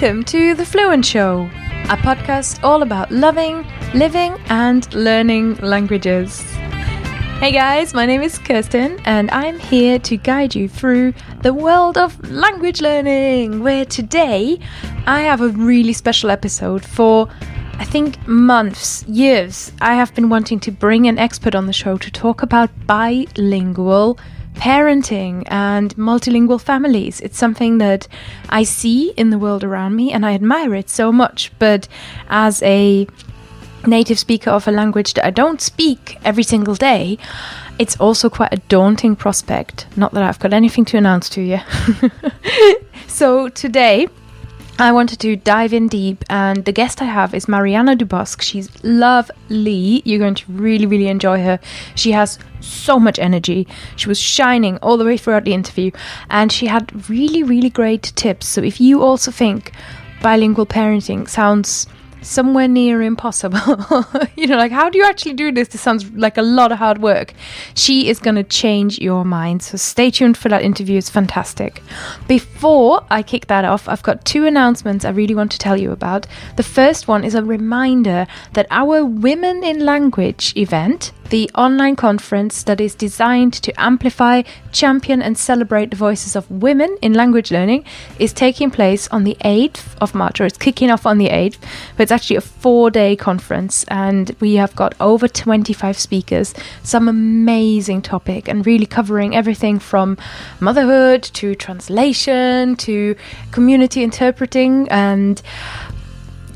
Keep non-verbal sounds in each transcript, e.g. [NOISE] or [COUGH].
Welcome to The Fluent Show, a podcast all about loving, living, and learning languages. Hey guys, my name is Kerstin, and I'm here to guide you through the world of language learning. Where today I have a really special episode for I think months, years, I have been wanting to bring an expert on the show to talk about bilingual parenting and multilingual families. It's something that I see in the world around me and I admire it so much. But as a native speaker of a language that I don't speak every single day, it's also quite a daunting prospect. Not that I've got anything to announce to you. [LAUGHS] so today, I wanted to dive in deep, and the guest I have is Marianna du Bosq. She's lovely. You're going to really, really enjoy her. She has so much energy. She was shining all the way throughout the interview, and she had really, really great tips. So if you also think bilingual parenting sounds somewhere near impossible. [LAUGHS] you know, like, how do you actually do this? This sounds like a lot of hard work. She is going to change your mind. So stay tuned for that interview. It's fantastic. Before I kick that off, I've got two announcements I really want to tell you about. The first one is a reminder that our Women in Language event the online conference that is designed to amplify, champion, and celebrate the voices of women in language learning is taking place on the 8th of March, or it's kicking off on the 8th, but it's actually a four day conference, and we have got over 25 speakers, some amazing topic, and really covering everything from motherhood to translation to community interpreting and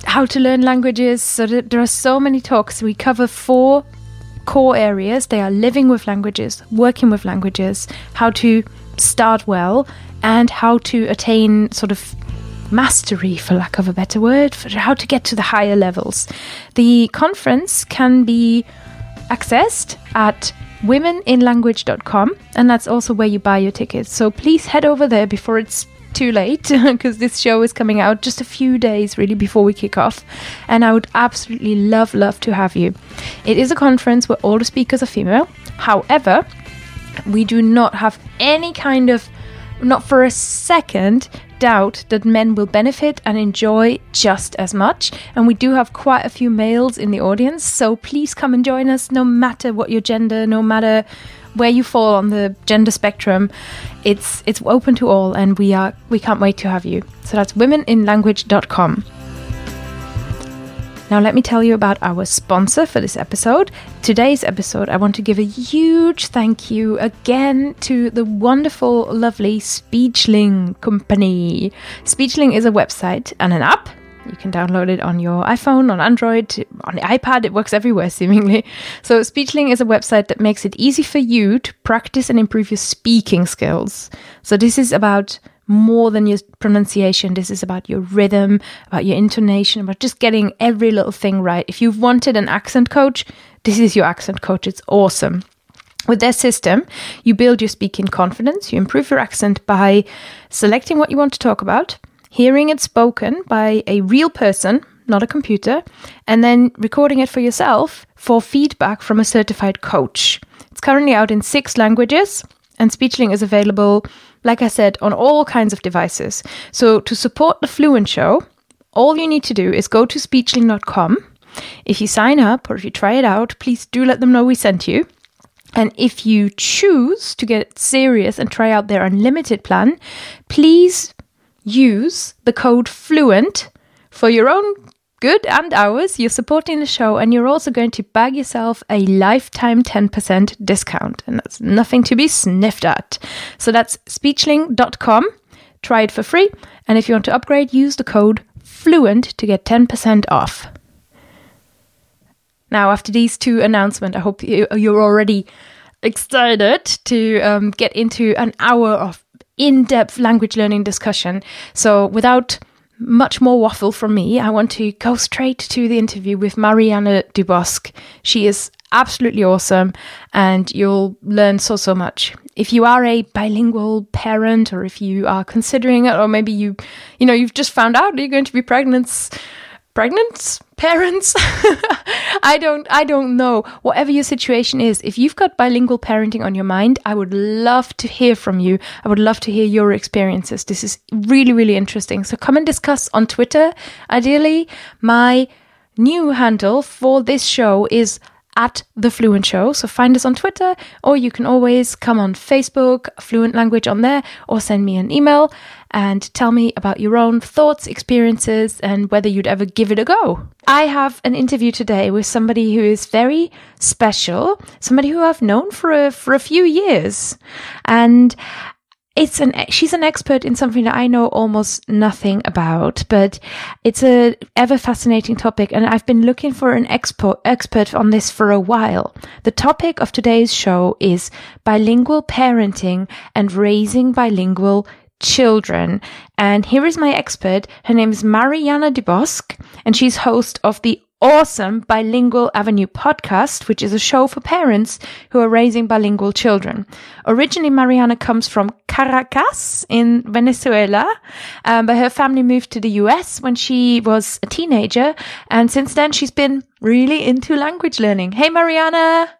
how to learn languages. So there are so many talks. We cover four core areas. They are living with languages, working with languages, how to start well, and how to attain sort of mastery, for lack of a better word, how to get to the higher levels. The conference can be accessed at womeninlanguage.com, and that's also where you buy your tickets. So please head over there before it's too late [LAUGHS] because this show is coming out just a few days really before we kick off. And I would absolutely love, love to have you. It is a conference where all the speakers are female. However, we do not have any kind of, not for a second, doubt that men will benefit and enjoy just as much. And we do have quite a few males in the audience, so please come and join us no matter what your gender, no matter where you fall on the gender spectrum. It's it's open to all and we are we can't wait to have you. So that's womeninlanguage.com. Now, let me tell you about our sponsor for this episode. Today's episode, I want to give a huge thank you again to the wonderful, lovely Speechling company. Speechling is a website and an app you can download it on your iPhone, on Android, on the iPad. It works everywhere, seemingly. So, Speechling is a website that makes it easy for you to practice and improve your speaking skills. So, this is about more than your pronunciation. This is about your rhythm, about your intonation, about just getting every little thing right. If you've wanted an accent coach, this is your accent coach. It's awesome. With their system, you build your speaking confidence, you improve your accent by selecting what you want to talk about hearing it spoken by a real person, not a computer, and then recording it for yourself for feedback from a certified coach. It's currently out in six languages, and Speechling is available, like I said, on all kinds of devices. So to support the Fluent Show, all you need to do is go to speechling.com. If you sign up or if you try it out, please do let them know we sent you. And if you choose to get serious and try out their unlimited plan, please use the code FLUENT for your own good and ours. You're supporting the show, and you're also going to bag yourself a lifetime 10% discount. And that's nothing to be sniffed at. So that's speechling.com. Try it for free. And if you want to upgrade, use the code FLUENT to get 10% off. Now, after these two announcements, I hope you're already excited to um, get into an hour of in depth language learning discussion. So, without much more waffle from me, I want to go straight to the interview with Mariana Dubosc. She is absolutely awesome and you'll learn so, so much. If you are a bilingual parent or if you are considering it, or maybe you, you know, you've just found out you're going to be pregnant, pregnant, parents, [LAUGHS] I don't, I don't know. Whatever your situation is, if you've got bilingual parenting on your mind, I would love to hear from you. I would love to hear your experiences. This is really, really interesting. So come and discuss on Twitter. Ideally, my new handle for this show is at the Fluent Show. So find us on Twitter, or you can always come on Facebook, Fluent Language on there, or send me an email and tell me about your own thoughts, experiences, and whether you'd ever give it a go. I have an interview today with somebody who is very special, somebody who I've known for a, for a few years. And it's an she's an expert in something that I know almost nothing about, but it's a ever fascinating topic, and I've been looking for an expert expert on this for a while. The topic of today's show is bilingual parenting and raising bilingual children. And here is my expert. Her name is Marianna du Bosq, and she's host of the awesome Bilingual Avenue podcast, which is a show for parents who are raising bilingual children. Originally, Marianna comes from Caracas in Venezuela, um, but her family moved to the US when she was a teenager. And since then, she's been really into language learning. Hey, Marianna.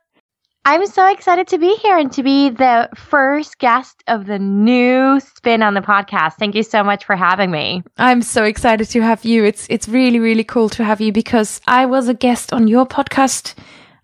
I'm so excited to be here and to be the first guest of the new spin on the podcast. Thank you so much for having me. I'm so excited to have you. It's it's really really cool to have you because I was a guest on your podcast.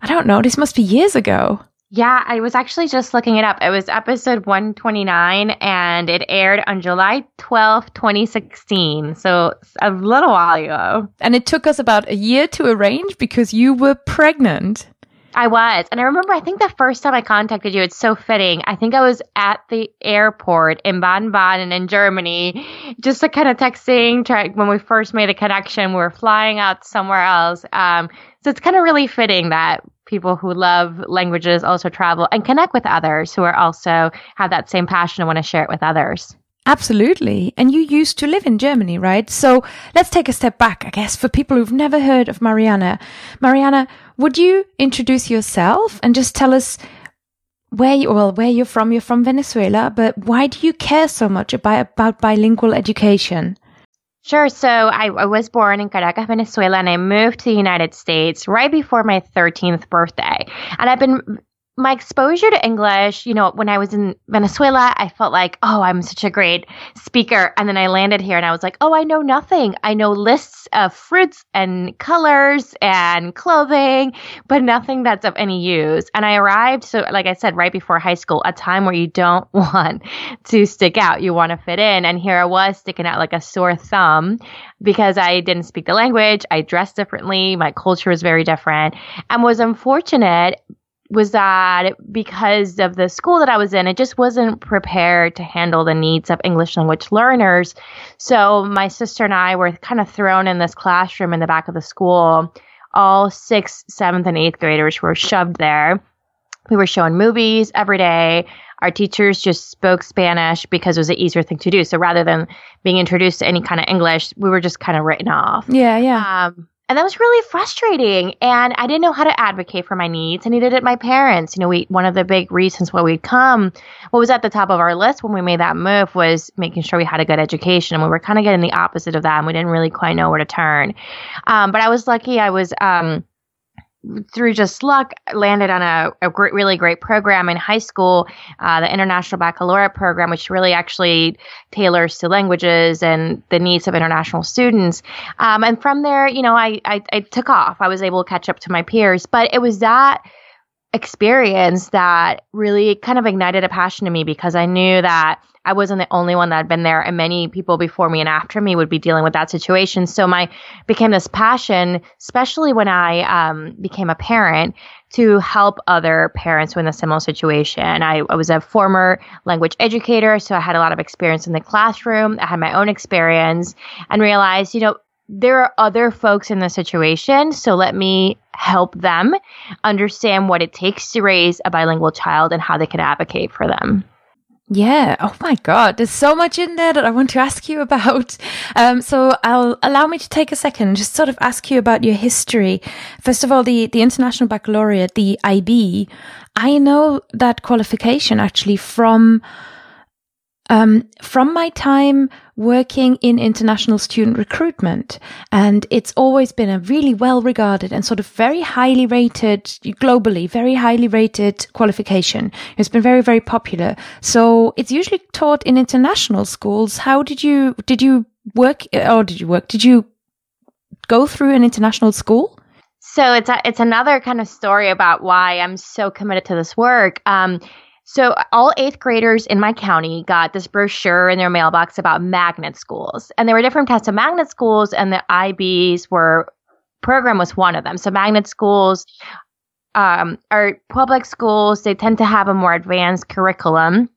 I don't know, this must be years ago. Yeah, I was actually just looking it up. It was episode 129 and it aired on July 12th, 2016. So a little while ago. And it took us about a year to arrange because you were pregnant. I was. And I remember, I think the first time I contacted you, it's so fitting. I think I was at the airport in Baden Baden in Germany, just a kind of texting try, when we first made a connection. We were flying out somewhere else. Um, so it's kind of really fitting that people who love languages also travel and connect with others who are also have that same passion and want to share it with others. Absolutely. And you used to live in Germany, right? So let's take a step back, I guess, for people who've never heard of Marianna. Marianna, would you introduce yourself and just tell us where you, well, where you're from? You're from Venezuela, but why do you care so much about, about bilingual education? Sure. So I, I, was born in Caracas, Venezuela, and I moved to the United States right before my 13th birthday. And I've been my exposure to English, you know, when I was in Venezuela, I felt like, oh, I'm such a great speaker. And then I landed here and I was like, oh, I know nothing. I know lists of fruits and colors and clothing, but nothing that's of any use. And I arrived, so like I said, right before high school, a time where you don't [LAUGHS] want to stick out. You want to fit in. And here I was sticking out like a sore thumb because I didn't speak the language. I dressed differently. My culture was very different and was unfortunate was that because of the school that I was in, it just wasn't prepared to handle the needs of English language learners. So my sister and I were kind of thrown in this classroom in the back of the school. All sixth, seventh, and eighth graders were shoved there. We were shown movies every day. Our teachers just spoke Spanish because it was an easier thing to do. So rather than being introduced to any kind of English, we were just kind of written off. Yeah, yeah. Um, and that was really frustrating. And I didn't know how to advocate for my needs. And neither did my parents. You know, we one of the big reasons why we'd come, what was at the top of our list when we made that move was making sure we had a good education. And we were kind of getting the opposite of that. And we didn't really quite know where to turn. Um, but I was lucky. I was um, through just luck, landed on a, a great, really great program in high school, uh, the International Baccalaureate program, which really actually tailors to languages and the needs of international students. Um, and from there, you know, I, I, I took off. I was able to catch up to my peers, but it was that experience that really kind of ignited a passion in me because I knew that I wasn't the only one that had been there, and many people before me and after me would be dealing with that situation. So my became this passion, especially when I um, became a parent, to help other parents who in a similar situation. I, I was a former language educator, so I had a lot of experience in the classroom. I had my own experience, and realized, you know, there are other folks in the situation, so let me help them understand what it takes to raise a bilingual child and how they can advocate for them. Yeah. Oh my God. There's so much in there that I want to ask you about. Um, so I'll allow me to take a second, just sort of ask you about your history. First of all, the, the International Baccalaureate, the IB. I know that qualification actually from, um, from my time working in international student recruitment. And it's always been a really well regarded and sort of very highly rated globally, very highly rated qualification. It's been very, very popular. So it's usually taught in international schools. How did you, did you work or did you work? Did you go through an international school? So it's a, it's another kind of story about why I'm so committed to this work. Um, so all eighth graders in my county got this brochure in their mailbox about magnet schools, and there were different types of magnet schools, and the IBs were program was one of them. So magnet schools um, are public schools. They tend to have a more advanced curriculum.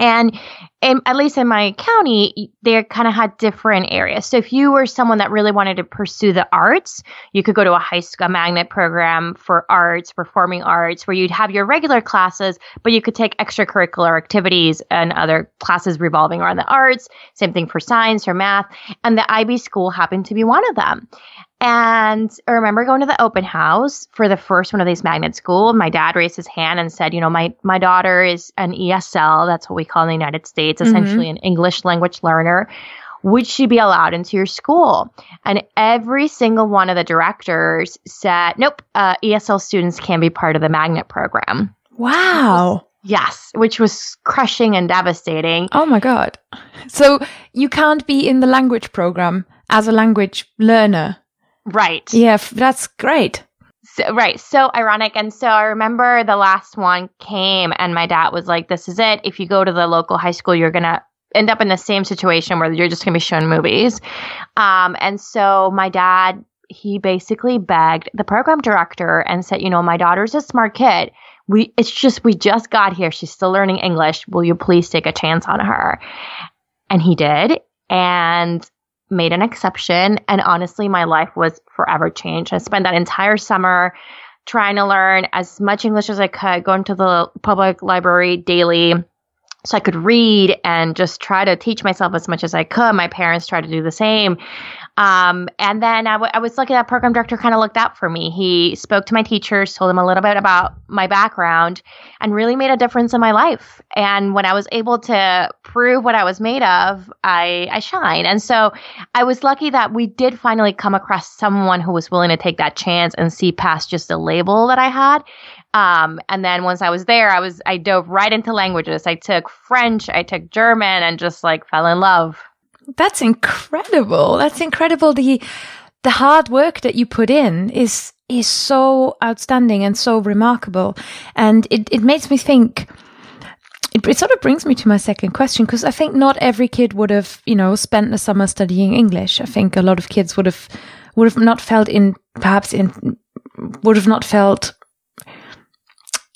And in, at least in my county, they kind of had different areas. So if you were someone that really wanted to pursue the arts, you could go to a high school magnet program for arts, performing arts, where you'd have your regular classes, but you could take extracurricular activities and other classes revolving around the arts. Same thing for science or math. And the IB school happened to be one of them. And I remember going to the open house for the first one of these magnet school. My dad raised his hand and said, you know, my, my daughter is an ESL. That's what we call in the United States, mm-hmm. essentially an English language learner. Would she be allowed into your school? And every single one of the directors said, nope, uh, ESL students can be part of the magnet program. Wow. Yes, which was crushing and devastating. Oh my God. So you can't be in the language program as a language learner. Right. Yeah, that's great. So, right. So ironic. And so I remember the last one came and my dad was like, this is it. If you go to the local high school, you're going to end up in the same situation where you're just going to be shown movies. Um, and so my dad, he basically begged the program director and said, you know, my daughter's a smart kid. We, it's just, we just got here. She's still learning English. Will you please take a chance on her? And he did. And made an exception. And honestly, my life was forever changed. I spent that entire summer trying to learn as much English as I could, going to the public library daily so I could read and just try to teach myself as much as I could. My parents tried to do the same. Um, and then I, w- I was lucky that program director kind of looked out for me. He spoke to my teachers, told them a little bit about my background, and really made a difference in my life. And when I was able to prove what I was made of, I, I shine. And so I was lucky that we did finally come across someone who was willing to take that chance and see past just a label that I had. Um, and then once I was there, I was I dove right into languages. I took French, I took German, and just like fell in love. That's incredible. That's incredible. The the hard work that you put in is is so outstanding and so remarkable. And it, it makes me think it, it sort of brings me to my second question because I think not every kid would have, you know, spent the summer studying English. I think a lot of kids would have would have not felt in perhaps in would have not felt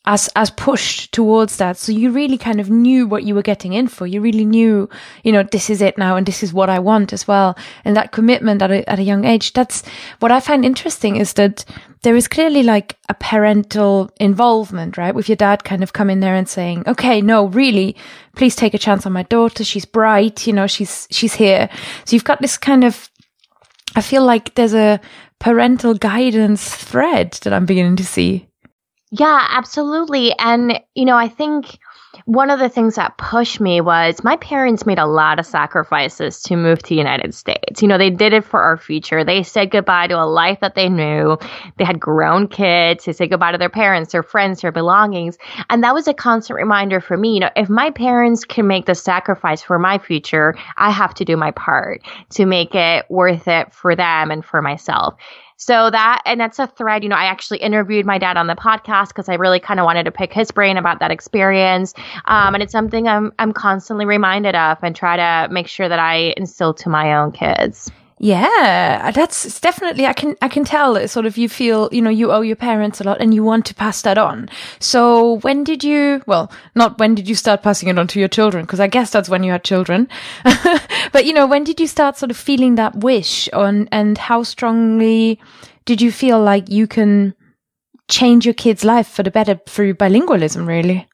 as as pushed towards that. So you really kind of knew what you were getting in for. You really knew you know this is it now and this is what i want as well. And that commitment at a, at a young age that's what i find interesting is that there is clearly like a parental involvement right? With your dad kind of coming there and saying okay no really please take a chance on my daughter. She's bright you know she's she's here. So you've got this kind of i feel like there's a parental guidance thread that i'm beginning to see yeah, absolutely. And, you know, I think one of the things that pushed me was my parents made a lot of sacrifices to move to the United States. You know, they did it for our future. They said goodbye to a life that they knew. They had grown kids. They said goodbye to their parents, their friends, their belongings. And that was a constant reminder for me. You know, if my parents can make the sacrifice for my future, I have to do my part to make it worth it for them and for myself. So that, and that's a thread, you know, I actually interviewed my dad on the podcast because I really kind of wanted to pick his brain about that experience. Um, and it's something I'm, I'm constantly reminded of and try to make sure that I instill to my own kids. Yeah, that's definitely I can I can tell that sort of you feel you know you owe your parents a lot and you want to pass that on. So when did you well not when did you start passing it on to your children because I guess that's when you had children. [LAUGHS] but you know when did you start sort of feeling that wish on and how strongly did you feel like you can change your kid's life for the better through bilingualism really?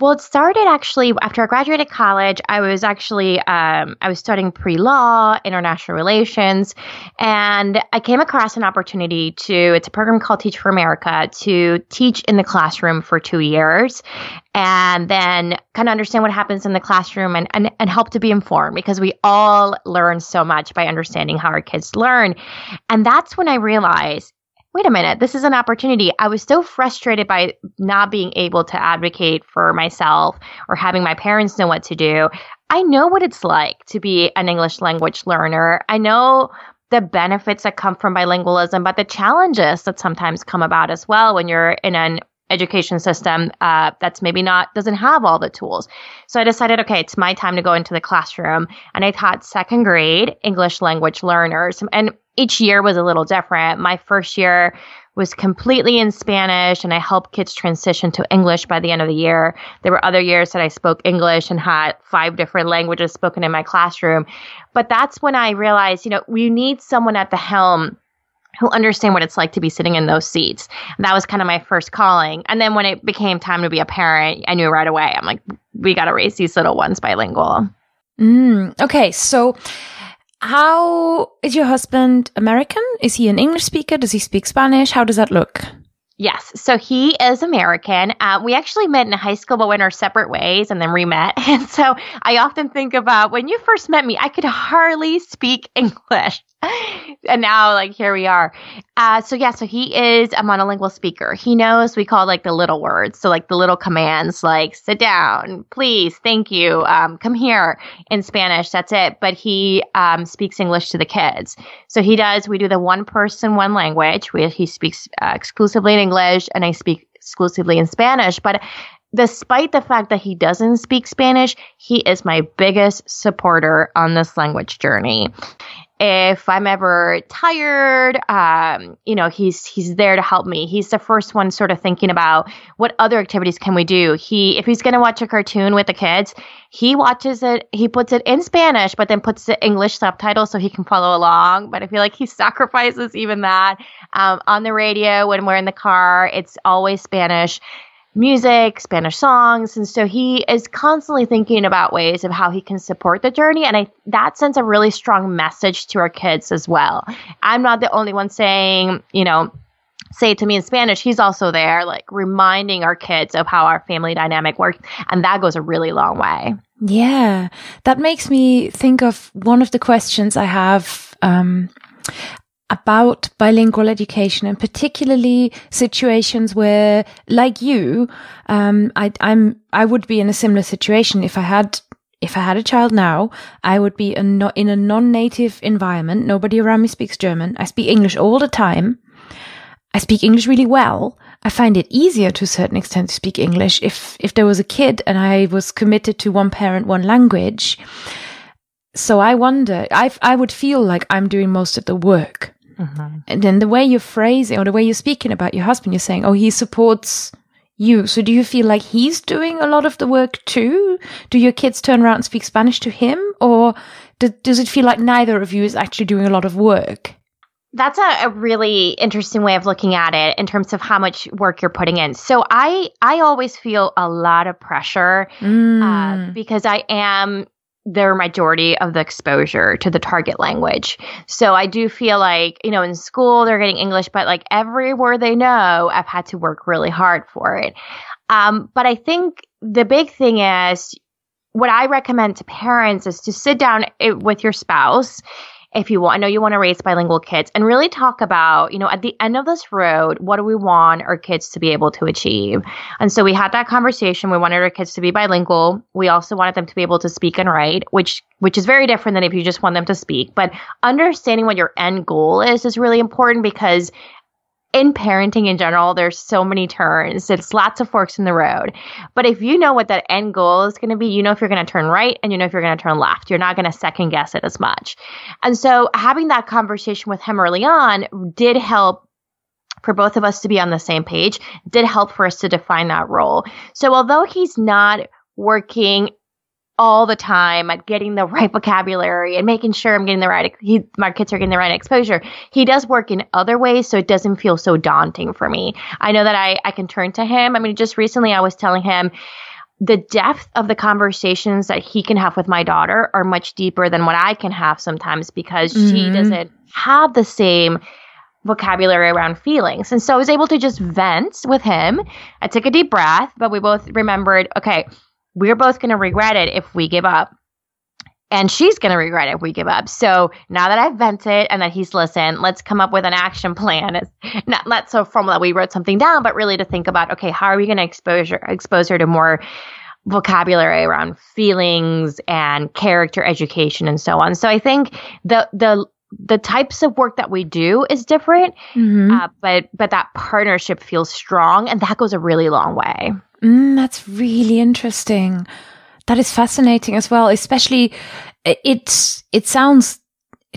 Well, it started actually after I graduated college. I was actually um, I was studying pre law, international relations, and I came across an opportunity to. It's a program called Teach for America to teach in the classroom for two years, and then kind of understand what happens in the classroom and, and and help to be informed because we all learn so much by understanding how our kids learn, and that's when I realized wait a minute, this is an opportunity. I was so frustrated by not being able to advocate for myself or having my parents know what to do. I know what it's like to be an English language learner. I know the benefits that come from bilingualism, but the challenges that sometimes come about as well when you're in an education system uh, that's maybe not doesn't have all the tools. So I decided, okay, it's my time to go into the classroom, and I taught second grade English language learners. And each year was a little different. My first year was completely in Spanish and I helped kids transition to English by the end of the year. There were other years that I spoke English and had five different languages spoken in my classroom. But that's when I realized, you know, we need someone at the helm who understand what it's like to be sitting in those seats. That was kind of my first calling. And then when it became time to be a parent, I knew right away. I'm like, we got to raise these little ones bilingual. Mm, okay, so how is your husband American? Is he an English speaker? Does he speak Spanish? How does that look? Yes. So he is American. Uh, we actually met in high school, but went our separate ways and then re met. [LAUGHS] And so I often think about when you first met me, I could hardly speak English. [LAUGHS] and now, like, here we are. Uh, so, yeah, so he is a monolingual speaker. He knows we call like the little words. So, like the little commands, like sit down, please, thank you, um, come here in Spanish. That's it. But he um, speaks English to the kids. So, he does, we do the one person, one language. where he speaks uh, exclusively in English and I speak exclusively in Spanish. But despite the fact that he doesn't speak Spanish, he is my biggest supporter on this language journey if I'm ever tired, um, you know, he's he's there to help me. He's the first one sort of thinking about what other activities can we do. He if he's gonna watch a cartoon with the kids, he watches it, he puts it in Spanish, but then puts the English subtitles so he can follow along. But I feel like he [LAUGHS] sacrifices even that. Um, on the radio when we're in the car, it's always Spanish music, Spanish songs. And so he is constantly thinking about ways of how he can support the journey. And I, that sends a really strong message to our kids as well. I'm not the only one saying, you know, say it to me in Spanish. He's also there, like reminding our kids of how our family dynamic works. And that goes a really long way. Yeah. That makes me think of one of the questions I have. Um, about bilingual education and particularly situations where, like you, um, I, I'm, I would be in a similar situation if I had, if I had a child now, I would be a no, in a non-native environment. Nobody around me speaks German. I speak English all the time. I speak English really well. I find it easier to a certain extent to speak English if, if there was a kid and I was committed to one parent, one language. So I wonder, I, I would feel like I'm doing most of the work Mm-hmm. And then the way you're phrasing or the way you're speaking about your husband, you're saying, oh, he supports you. So do you feel like he's doing a lot of the work too? Do your kids turn around and speak Spanish to him? Or do, does it feel like neither of you is actually doing a lot of work? That's a, a, really interesting way of looking at it in terms of how much work you're putting in. So I I always feel a lot of pressure mm. uh, because I am their majority of the exposure to the target language. So I do feel like, you know, in school they're getting English, but like every word they know, I've had to work really hard for it. Um, but I think the big thing is what I recommend to parents is to sit down eh, with your spouse if you want, I know you want to raise bilingual kids and really talk about, you know, at the end of this road, what do we want our kids to be able to achieve? And so we had that conversation. We wanted our kids to be bilingual. We also wanted them to be able to speak and write, which which is very different than if you just want them to speak. But understanding what your end goal is is really important because in parenting in general, there's so many turns. It's lots of forks in the road. But if you know what that end goal is going to be, you know if you're going to turn right and you know if you're going to turn left. You're not going to second guess it as much. And so having that conversation with him early on did help for both of us to be on the same page, did help for us to define that role. So although he's not working all the time at getting the right vocabulary and making sure I'm getting the right, he, my kids are getting the right exposure. He does work in other ways, so it doesn't feel so daunting for me. I know that I, I can turn to him. I mean, just recently I was telling him, the depth of the conversations that he can have with my daughter are much deeper than what I can have sometimes because mm-hmm. she doesn't have the same vocabulary around feelings. And so I was able to just vent with him. I took a deep breath, but we both remembered, okay, we're both going to regret it if we give up. And she's going to regret it if we give up. So now that I've vented and that he's listened, let's come up with an action plan. It's [LAUGHS] not, not so formal that we wrote something down, but really to think about, okay, how are we going to expose her, expose her to more vocabulary around feelings and character education and so on. So I think the, the, the types of work that we do is different, mm-hmm. uh, but but that partnership feels strong, and that goes a really long way. Mm, that's really interesting. That is fascinating as well. Especially, it's it sounds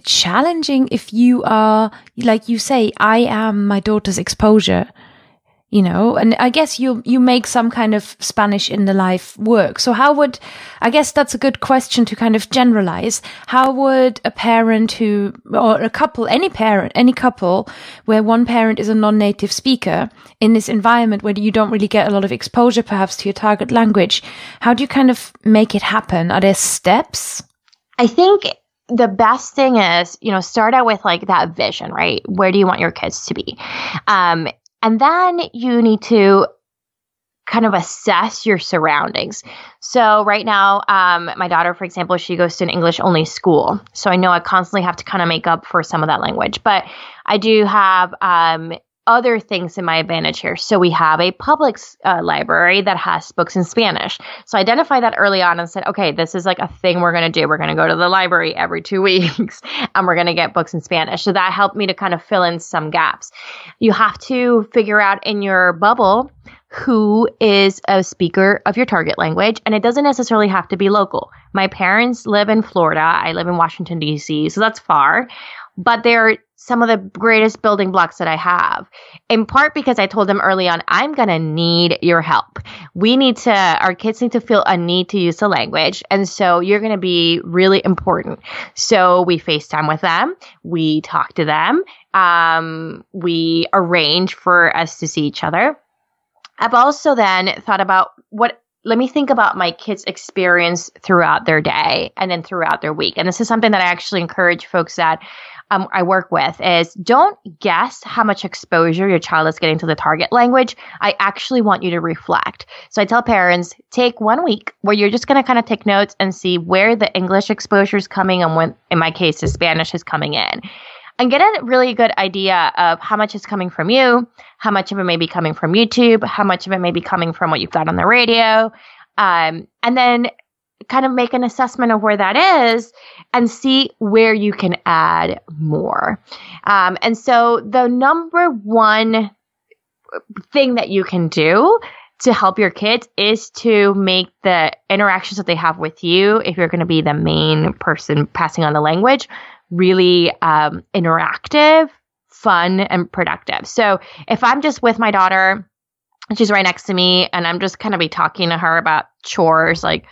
challenging if you are like you say, I am my daughter's exposure you know and i guess you you make some kind of spanish in the life work so how would i guess that's a good question to kind of generalize how would a parent who or a couple any parent any couple where one parent is a non-native speaker in this environment where you don't really get a lot of exposure perhaps to your target language how do you kind of make it happen are there steps i think the best thing is, you know, start out with like that vision, right? Where do you want your kids to be? Um, and then you need to kind of assess your surroundings. So right now, um, my daughter, for example, she goes to an English only school. So I know I constantly have to kind of make up for some of that language, but I do have um, other things in my advantage here. So we have a public uh, library that has books in Spanish. So I identified that early on and said, okay, this is like a thing we're going to do. We're going to go to the library every two [LAUGHS] weeks and we're going to get books in Spanish. So that helped me to kind of fill in some gaps. You have to figure out in your bubble who is a speaker of your target language, and it doesn't necessarily have to be local. My parents live in Florida. I live in Washington, D.C., so that's far but they're some of the greatest building blocks that I have. In part because I told them early on, I'm going to need your help. We need to, our kids need to feel a need to use the language. And so you're going to be really important. So we FaceTime with them. We talk to them. Um, we arrange for us to see each other. I've also then thought about what let me think about my kids' experience throughout their day and then throughout their week. And this is something that I actually encourage folks that um, I work with is don't guess how much exposure your child is getting to the target language. I actually want you to reflect. So I tell parents, take one week where you're just going to kind of take notes and see where the English exposure is coming and when, in my case, the Spanish is coming in. And get a really good idea of how much is coming from you, how much of it may be coming from YouTube, how much of it may be coming from what you've got on the radio. Um, and then kind of make an assessment of where that is and see where you can add more. Um, and so the number one thing that you can do to help your kids is to make the interactions that they have with you, if you're going to be the main person passing on the language, really um, interactive, fun, and productive. So if I'm just with my daughter, she's right next to me, and I'm just kind of be talking to her about chores, like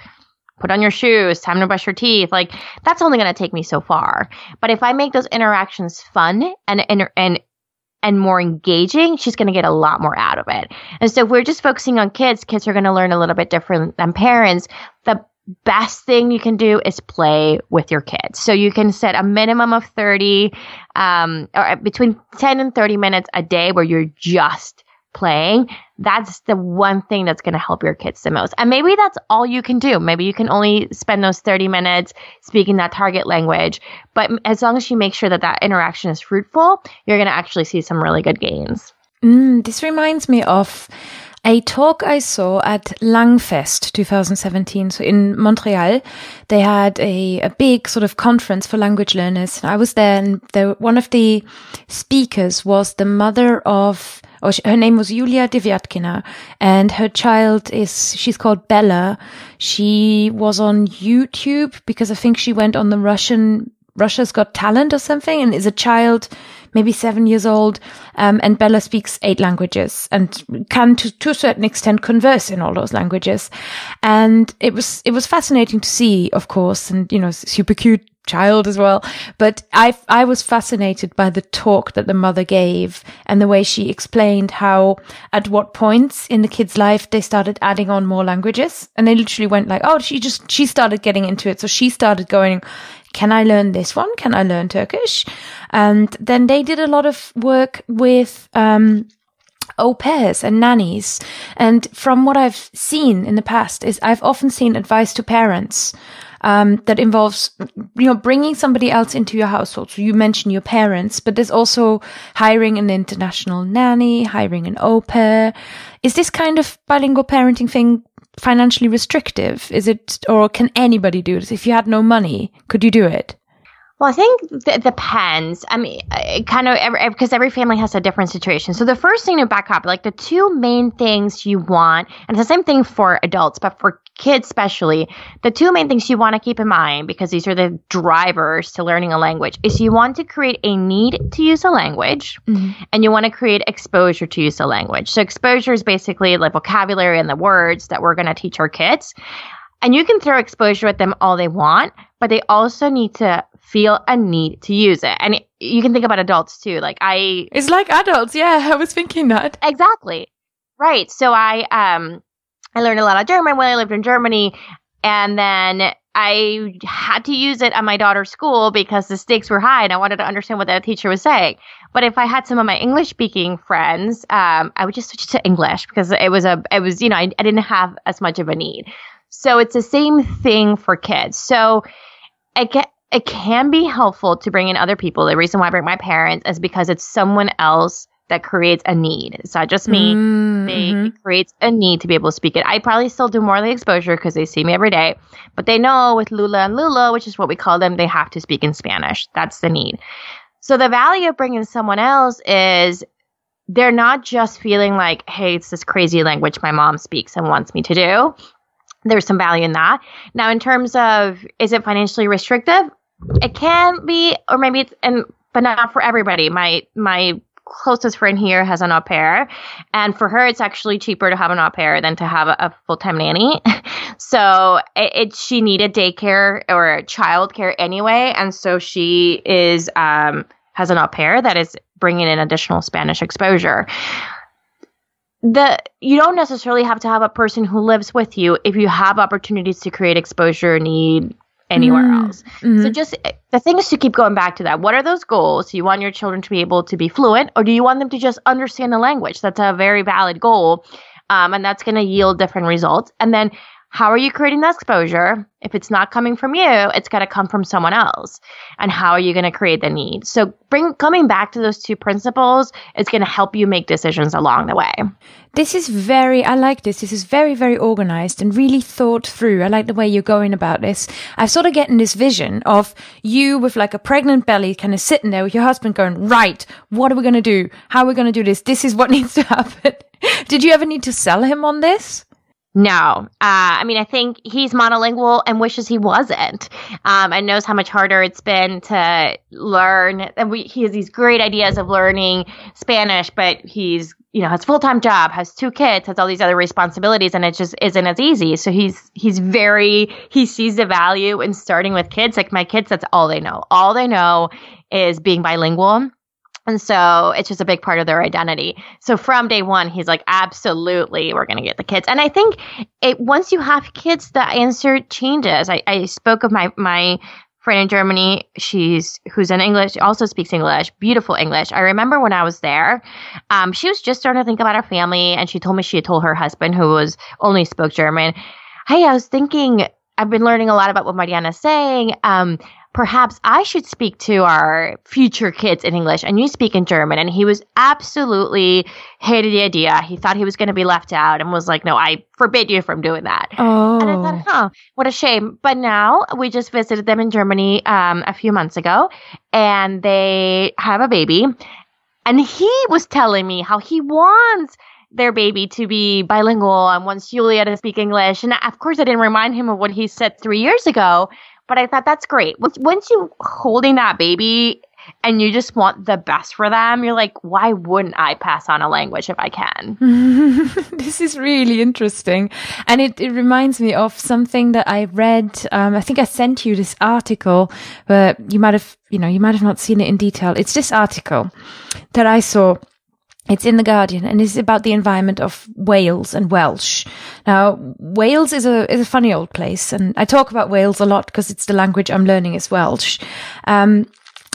put on your shoes, time to brush your teeth. Like that's only going to take me so far. But if I make those interactions fun and and and and more engaging, she's going to get a lot more out of it. And so if we're just focusing on kids, kids are going to learn a little bit different than parents. The best thing you can do is play with your kids. So you can set a minimum of 30, um, or between 10 and 30 minutes a day where you're just playing, that's the one thing that's going to help your kids the most. And maybe that's all you can do. Maybe you can only spend those 30 minutes speaking that target language. But as long as you make sure that that interaction is fruitful, you're going to actually see some really good gains. Mm, this reminds me of a talk I saw at Langfest 2017. So in Montreal, they had a, a big sort of conference for language learners. And I was there and the, one of the speakers was the mother of Oh, she, her name was Yulia Devyatkina, and her child is, she's called Bella. She was on YouTube because I think she went on the Russian, Russia's Got Talent or something, and is a child maybe seven years old. Um, and Bella speaks eight languages and can to, to a certain extent converse in all those languages. And it was, it was fascinating to see, of course, and, you know, super cute child as well. But I, I was fascinated by the talk that the mother gave and the way she explained how at what points in the kid's life they started adding on more languages. And they literally went like, oh, she just, she started getting into it. So she started going, can I learn this one? Can I learn Turkish? And then they did a lot of work with, um, au pairs and nannies. And from what I've seen in the past is I've often seen advice to parents um, that involves, you know, bringing somebody else into your household. So you mentioned your parents, but there's also hiring an international nanny, hiring an au pair. Is this kind of bilingual parenting thing financially restrictive? Is it, or can anybody do this? If you had no money, could you do it? Well, I think it depends. I mean, it kind of because every family has a different situation. So the first thing to back up, like the two main things you want, and it's the same thing for adults, but for kids especially, the two main things you want to keep in mind because these are the drivers to learning a language is you want to create a need to use a language, mm-hmm. and you want to create exposure to use a language. So exposure is basically the vocabulary and the words that we're going to teach our kids. And you can throw exposure at them all they want, but they also need to feel a need to use it. And you can think about adults too. Like I It's like adults, yeah. I was thinking that. Exactly. Right. So I um I learned a lot of German when I lived in Germany and then I had to use it at my daughter's school because the stakes were high and I wanted to understand what the teacher was saying. But if I had some of my English speaking friends, um, I would just switch to English because it was a, it was, you know, I, I didn't have as much of a need. So it's the same thing for kids. So it can be helpful to bring in other people. The reason why I bring my parents is because it's someone else that creates a need. It's not just me. Mm-hmm. They, it creates a need to be able to speak it. I probably still do more of the exposure because they see me every day, but they know with Lula and Lula, which is what we call them, they have to speak in Spanish. That's the need. So the value of bringing someone else is they're not just feeling like, hey, it's this crazy language my mom speaks and wants me to do. There's some value in that. Now, in terms of is it financially restrictive? it can be, or maybe it's, and but not for everybody. My my closest friend here has an au pair, and for her, it's actually cheaper to have an au pair than to have a, a full time nanny. [LAUGHS] so it, it, she needed daycare or childcare anyway, and so she is um has an au pair that is bringing in additional Spanish exposure. The you don't necessarily have to have a person who lives with you if you have opportunities to create exposure need anywhere mm else. Mm-hmm. So just the thing is to keep going back to that. What are those goals? Do you want your children to be able to be fluent or do you want them to just understand the language? That's a very valid goal. Um, and that's going to yield different results. And then how are you creating that exposure? If it's not coming from you, it's got to come from someone else. And how are you going to create the need? So bring coming back to those two principles is going to help you make decisions along the way. This is very I like this. This is very very organized and really thought through. I like the way you're going about this. I'm sort of getting this vision of you with like a pregnant belly kind of sitting there with your husband going, "Right, what are we going to do? How are we going to do this? This is what [LAUGHS] needs to happen." Did you ever need to sell him on this? No, uh, I mean, I think he's monolingual and wishes he wasn't, um, and knows how much harder it's been to learn. And we, he has these great ideas of learning Spanish, but he's, you know, has full time job, has two kids, has all these other responsibilities, and it just isn't as easy. So he's he's very he sees the value in starting with kids. Like my kids, that's all they know. All they know is being bilingual and so it's just a big part of their identity. So from day one, he's like, absolutely, we're going to get the kids. And I think it once you have kids, the answer changes. I, I spoke of my, my friend in Germany. She's who's in English, also speaks English, beautiful English. I remember when I was there, um, she was just starting to think about her family, and she told me she had told her husband, who was only spoke German, "Hey, I was thinking." I've been learning a lot about what Marianna's saying. Um, perhaps I should speak to our future kids in English and you speak in German. And he was absolutely hated the idea. He thought he was going to be left out and was like, no, I forbid you from doing that. Oh. And I thought, huh, what a shame. But now we just visited them in Germany um, a few months ago and they have a baby. And he was telling me how he wants their baby to be bilingual and wants Julia to speak English. And of course, I didn't remind him of what he said three years ago. But I thought that's great. Once, you holding that baby, and you just want the best for them, you're like, why wouldn't I pass on a language if I can? [LAUGHS] this is really interesting. And it, it reminds me of something that I read. Um, I think I sent you this article, but you might have, you know, you might have not seen it in detail. It's this article that I saw it's in the Guardian and it's about the environment of Wales and Welsh. Now, Wales is a is a funny old place, and I talk about Wales a lot because it's the language I'm learning is Welsh. Um,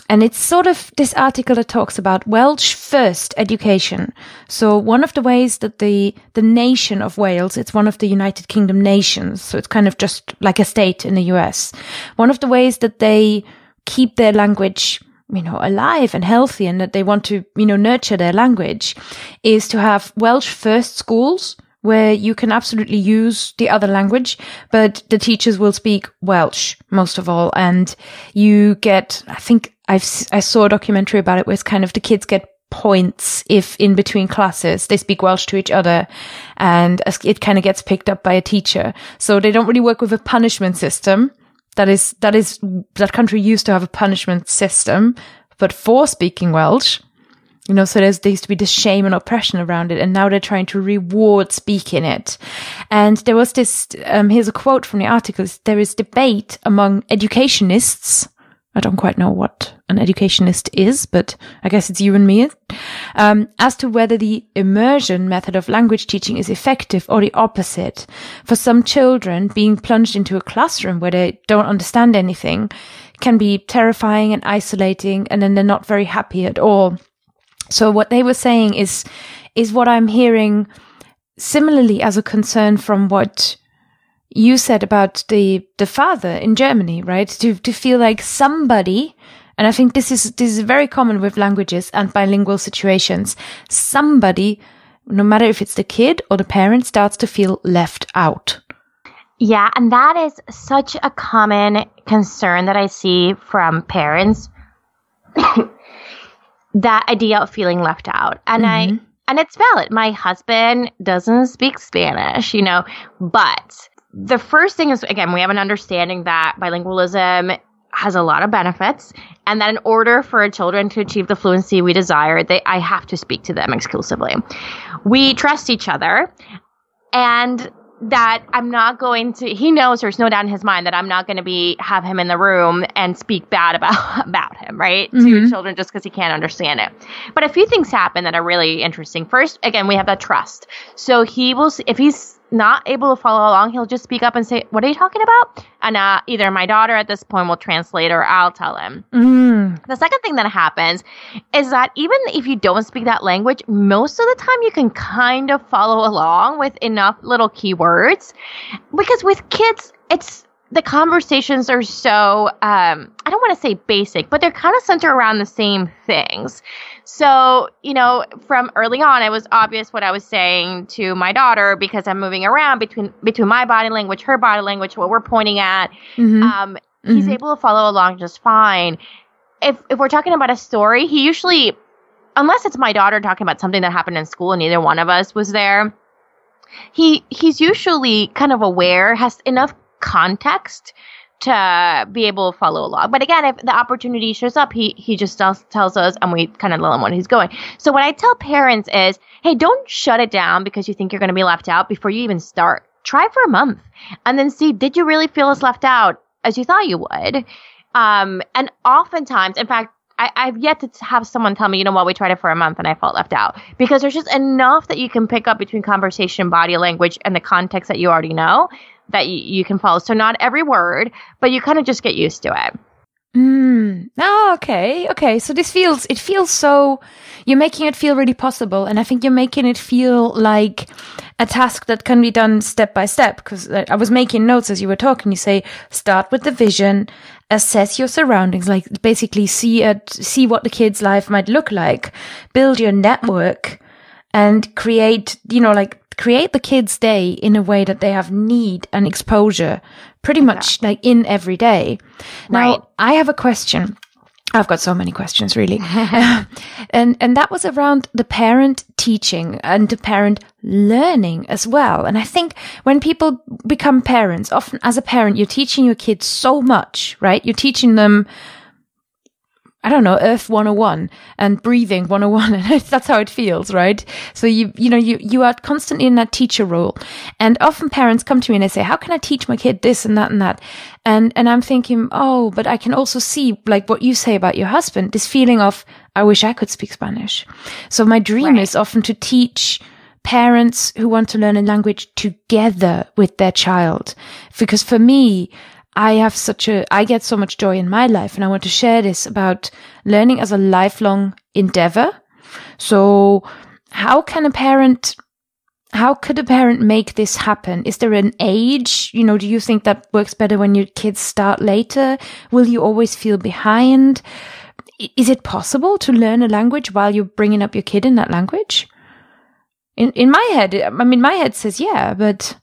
and it's sort of this article that talks about Welsh first education. So one of the ways that the the nation of Wales, it's one of the United Kingdom nations, so it's kind of just like a state in the US. One of the ways that they keep their language you know, alive and healthy and that they want to, you know, nurture their language is to have Welsh first schools where you can absolutely use the other language, but the teachers will speak Welsh most of all. And you get, I think I've, I saw a documentary about it where it's kind of the kids get points if in between classes they speak Welsh to each other and it kind of gets picked up by a teacher. So they don't really work with a punishment system that is that is that country used to have a punishment system, but for speaking Welsh, you know, so there's there used to be this shame and oppression around it, and now they're trying to reward speaking it. And there was this. Um, here's a quote from the article: "There is debate among educationists I don't quite know what an educationist is, but I guess it's you and me. Um, as to whether the immersion method of language teaching is effective or the opposite. For some children, being plunged into a classroom where they don't understand anything can be terrifying and isolating, and then they're not very happy at all. So what they were saying is, is what I'm hearing similarly as a concern from what you said about the the father in Germany, right? To to feel like somebody, and I think this is this is very common with languages and bilingual situations. Somebody, no matter if it's the kid or the parent, starts to feel left out. Yeah, and that is such a common concern that I see from parents. [COUGHS] that idea of feeling left out. And mm-hmm. I and it's valid. My husband doesn't speak Spanish, you know, but the first thing is again, we have an understanding that bilingualism has a lot of benefits and that in order for children to achieve the fluency we desire they i have to speak to them exclusively. We trust each other and that i'm not going to he knows there's no doubt in his mind that i'm not going to be have him in the room and speak bad about [LAUGHS] about him right? Mm-hmm. to children just because he can't understand it. But a few things happen that are really interesting. First again we have that trust. So he will if he's not able to follow along, he'll just speak up and say, "What are you talking about?" And uh, either my daughter at this point will translate, or I'll tell him. Mm. The second thing that happens is that even if you don't speak that language, most of the time you can kind of follow along with enough little keywords, because with kids, it's the conversations are so um, I don't want to say basic, but they're kind of centered around the same things. So, you know, from early on, it was obvious what I was saying to my daughter because I'm moving around between between my body language, her body language, what we're pointing at. Mm-hmm. Um, mm-hmm. He's able to follow along just fine. If if we're talking about a story, he usually, unless it's my daughter talking about something that happened in school and neither one of us was there, he he's usually kind of aware, has enough context to be able to follow along. But again, if the opportunity shows up, he he just tells, tells us and we kind of let him when he's going. So what I tell parents is, hey, don't shut it down because you think you're going to be left out before you even start. Try for a month and then see, did you really feel as left out as you thought you would? Um, and oftentimes, in fact, I, I've yet to have someone tell me, you know what, we tried it for a month and I felt left out. Because there's just enough that you can pick up between conversation, body language, and the context that you already know that you, you can follow. So not every word, but you kind of just get used to it. Mm. Oh, okay. Okay. So this feels, it feels so, you're making it feel really possible. And I think you're making it feel like a task that can be done step by step. Cause I was making notes as you were talking. You say, start with the vision, assess your surroundings, like basically see it, see what the kid's life might look like, build your network and create, you know, like create the kids' day in a way that they have need and exposure pretty much yeah. like in every day. Now, right. I have a question. I've got so many questions really. [LAUGHS] [LAUGHS] and and that was around the parent teaching and the parent learning as well. And I think when people become parents, often as a parent you're teaching your kids so much, right? You're teaching them I don't know, Earth 101 and breathing 101. [LAUGHS] And that's how it feels, right? So you, you know, you, you are constantly in that teacher role. And often parents come to me and they say, how can I teach my kid this and that and that? And, and I'm thinking, oh, but I can also see like what you say about your husband, this feeling of, I wish I could speak Spanish. So my dream right. is often to teach parents who want to learn a language together with their child. Because for me, I have such a, I get so much joy in my life and I want to share this about learning as a lifelong endeavor. So how can a parent, how could a parent make this happen? Is there an age? You know, do you think that works better when your kids start later? Will you always feel behind? Is it possible to learn a language while you're bringing up your kid in that language? In, in my head, I mean, my head says yeah, but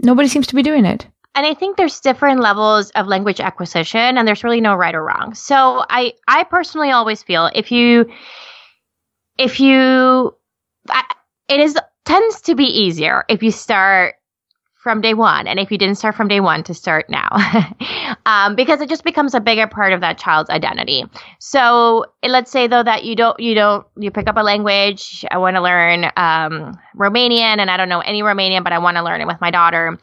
nobody seems to be doing it. And I think there's different levels of language acquisition and there's really no right or wrong. So I I personally always feel if you if you I, it is tends to be easier if you start from day one. And if you didn't start from day one, to start now, [LAUGHS] um, because it just becomes a bigger part of that child's identity. So let's say though that you don't, you don't, you pick up a language. I want to learn um, Romanian, and I don't know any Romanian, but I want to learn it with my daughter.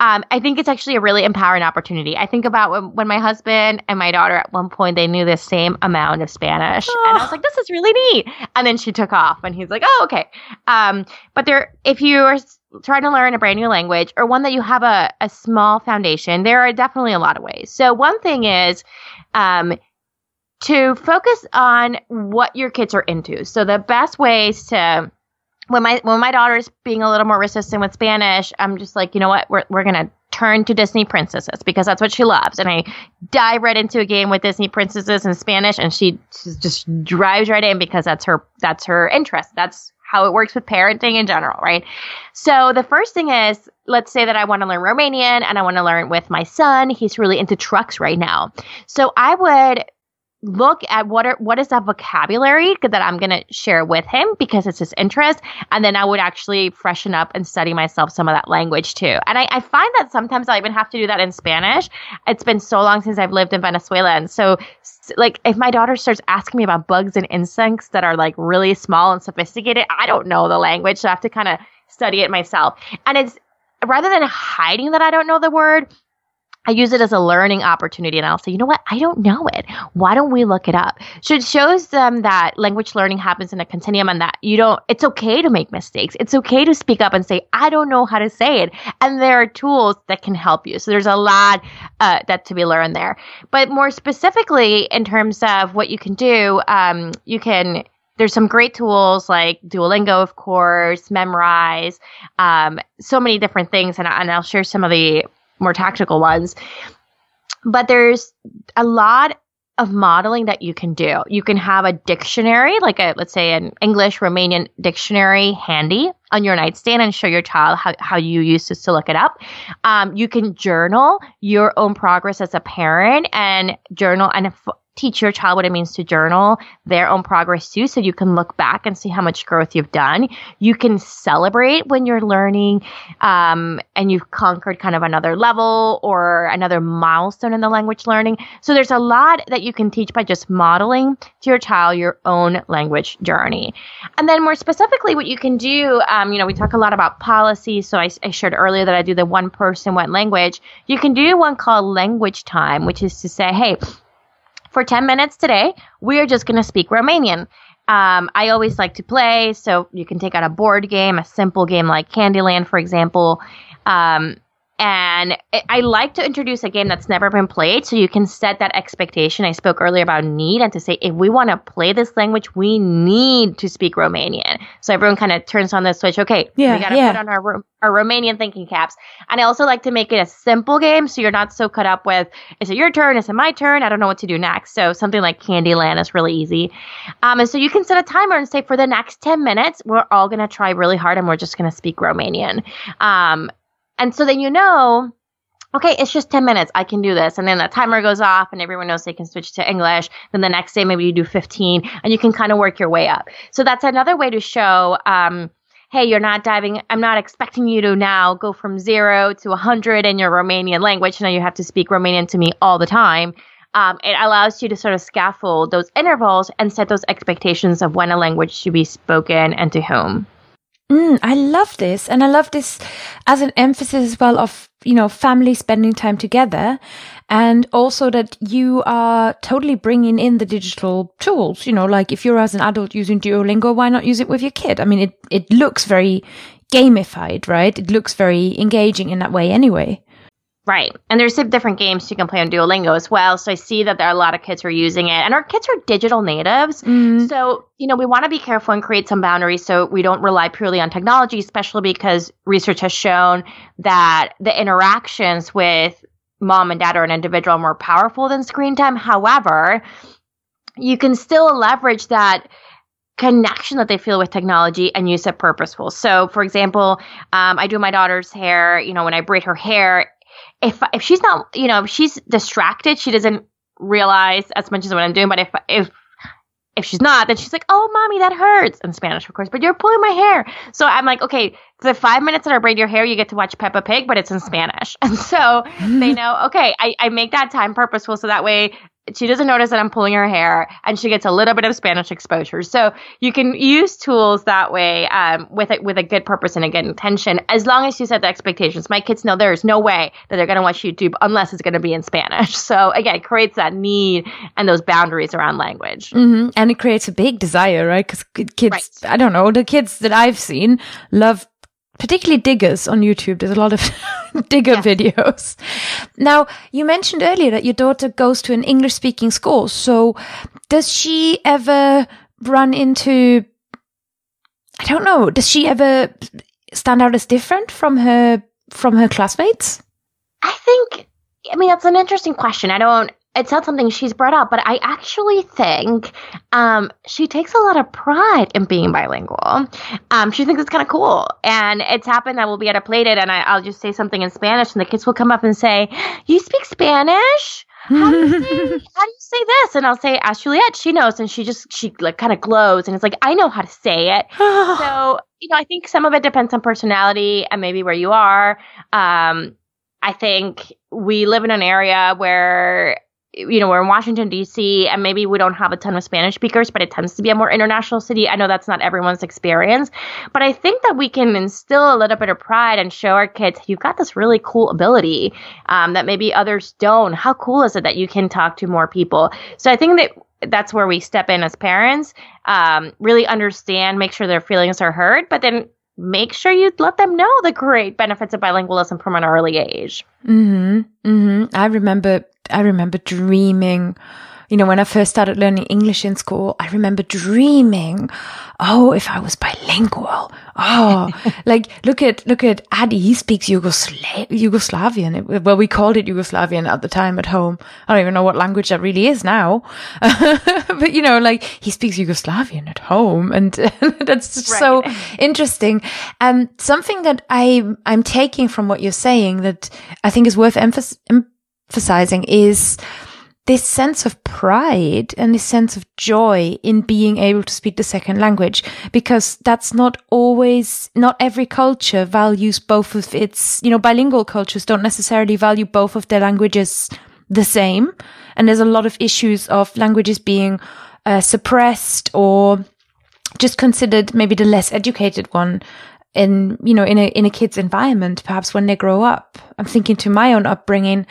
Um, I think it's actually a really empowering opportunity. I think about when, when, my husband and my daughter at one point they knew the same amount of Spanish, oh. and I was like, "This is really neat." And then she took off, and he's like, "Oh, okay." Um, but there, if you are trying to learn a brand new language or one that you have a, a small foundation, there are definitely a lot of ways. So, one thing is um, to focus on what your kids are into. So, the best ways to when my when my daughter's being a little more resistant with Spanish, I'm just like, you know what, we're we're gonna turn to Disney princesses because that's what she loves. And I dive right into a game with Disney princesses in Spanish, and she just drives right in because that's her that's her interest. That's how it works with parenting in general, right? So the first thing is, let's say that I want to learn Romanian and I want to learn with my son. He's really into trucks right now. So I would look at what are what is that vocabulary that I'm going to share with him because it's his interest, and then I would actually freshen up and study myself some of that language too. And I, I find that sometimes I even have to do that in Spanish. It's been so long since I've lived in Venezuela, and so like if my daughter starts asking me about bugs and insects that are like really small and sophisticated, I don't know the language, so I have to kind of study it myself. And it's rather than hiding that I don't know the word, I use it as a learning opportunity and I'll say, you know what? I don't know it. Why don't we look it up? So it shows them that language learning happens in a continuum and that you don't, it's okay to make mistakes. It's okay to speak up and say, I don't know how to say it. And there are tools that can help you. So there's a lot uh, that to be learned there. But more specifically, in terms of what you can do, um, you can there's some great tools like Duolingo, of course, Memrise, um, so many different things, and, and I'll share some of the more tactical ones. But there's a lot of modeling that you can do. You can have a dictionary, like a let's say an English Romanian dictionary handy on your nightstand and show your child how, how you used to, to look it up. Um, you can journal your own progress as a parent and journal and teach your child what it means to journal their own progress too so you can look back and see how much growth you've done. You can celebrate when you're learning um, and you've conquered kind of another level or another milestone in the language learning. So there's a lot that you can teach by just modeling to your child your own language journey. And then more specifically what you can do um, you know we talk a lot about policy. So I, I shared earlier that i do the one person one language. You can do one called language time which is to say hey for 10 minutes today, we are just going to speak Romanian. Um, I always like to play, so you can take out a board game, a simple game like Candyland, for example. Um, and I like to introduce a game that's never been played so you can set that expectation. I spoke earlier about need and to say, if we want to play this language, we need to speak Romanian. So everyone kind of turns on the switch. Okay, yeah, we got to yeah. put on our, our Romanian thinking caps. And I also like to make it a simple game so you're not so cut up with, is it your turn? Is it my turn? I don't know what to do next. So something like Candyland is really easy. Um, and so you can set a timer and say, for the next 10 minutes, we're all going to try really hard and we're just going to speak Romanian. Um, and so then you know, okay, it's just 10 minutes. I can do this. And then the timer goes off and everyone knows they can switch to English. Then the next day, maybe you do 15 and you can kind of work your way up. So that's another way to show, um, hey, you're not diving, I'm not expecting you to now go from zero to 100 in your Romanian language. Now you have to speak Romanian to me all the time. um, it allows you to sort of scaffold those intervals and set those expectations of when a language should be spoken and to whom. Mm, I love this. And I love this as an emphasis as well of, you know, family spending time together. And also that you are totally bringing in the digital tools, you know, like if you're as an adult using Duolingo, why not use it with your kid? I mean, it, it looks very gamified, right? It looks very engaging in that way anyway. Right. And there's different games you can play on Duolingo as well. So I see that there are a lot of kids who are using it. And our kids are digital natives. Mm. So, you know, we want to be careful and create some boundaries so we don't rely purely on technology, especially because research has shown that the interactions with mom and dad or an individual are more powerful than screen time. However, you can still leverage that connection that they feel with technology and use it purposeful. So, for example, um, I do my daughter's hair. You know, when I braid her hair, if if she's not, you know, if she's distracted, she doesn't realize as much as what I'm doing. But if if if she's not, then she's like, "Oh, mommy, that hurts." In Spanish, of course, but you're pulling my hair. So I'm like, "Okay, the five minutes that I braid your hair, you get to watch Peppa Pig, but it's in Spanish." [LAUGHS] And so they [LAUGHS] know, okay, I, I make that time purposeful so that way she doesn't notice that I'm pulling her hair and she gets a little bit of Spanish exposure. So you can use tools that way um, with a, with a good purpose and a good intention, as long as you set the expectations. My kids know there's no way that they're going to watch YouTube unless it's going to be in Spanish. [LAUGHS] So again, it creates that need and those boundaries around language. Mm-hmm. And it creates a big desire, right? Because kids, right. I don't know, the kids that I've seen love particularly diggers on YouTube. There's a lot of [LAUGHS] digger yeah. videos. Now, you mentioned earlier that your daughter goes to an English speaking school. So does she ever run into, I don't know, does she ever stand out as different from her, from her classmates? I think, I mean, that's an interesting question. I don't, it's not something she's brought up, but I actually think um, she takes a lot of pride in being bilingual. Um, she thinks it's kind of cool. And it's happened that we'll be at a play date and I, will just say something in Spanish and the kids will come up and say, You speak Spanish? How do, you say, [LAUGHS] how do you say this? And I'll say, Ask Juliet. She knows. And she just, she like kind of glows and it's like, I know how to say it. [SIGHS] so, you know, I think some of it depends on personality and maybe where you are. Um, I think we live in an area where you know, we're in Washington, D.C., and maybe we don't have a ton of Spanish speakers, but it tends to be a more international city. I know that's not everyone's experience, but I think that we can instill a little bit of pride and show our kids, you've got this really cool ability um, that maybe others don't. How cool is it that you can talk to more people? So I think that that's where we step in as parents, um, really understand, make sure their feelings are heard, but then make sure you let them know the great benefits of bilingualism from an early age. Mm-hmm. Mm-hmm. I remember I remember dreaming you know, when I first started learning English in school, I remember dreaming, oh, if I was bilingual. Oh, [LAUGHS] like look at, look at Addy. He speaks Yugosla- Yugoslavian. Well, we called it Yugoslavian at the time at home. I don't even know what language that really is now. [LAUGHS] but you know, like he speaks Yugoslavian at home and [LAUGHS] that's right. so interesting. Um, something that I, I'm taking from what you're saying that I think is worth emph- emphasizing is, this sense of pride and this sense of joy in being able to speak the second language because that's not always not every culture values both of its you know bilingual cultures don't necessarily value both of their languages the same. And there's a lot of issues of languages being uh, suppressed or just considered maybe the less educated one in you know in a in a kid's environment perhaps when they grow up i'm thinking to my own upbringing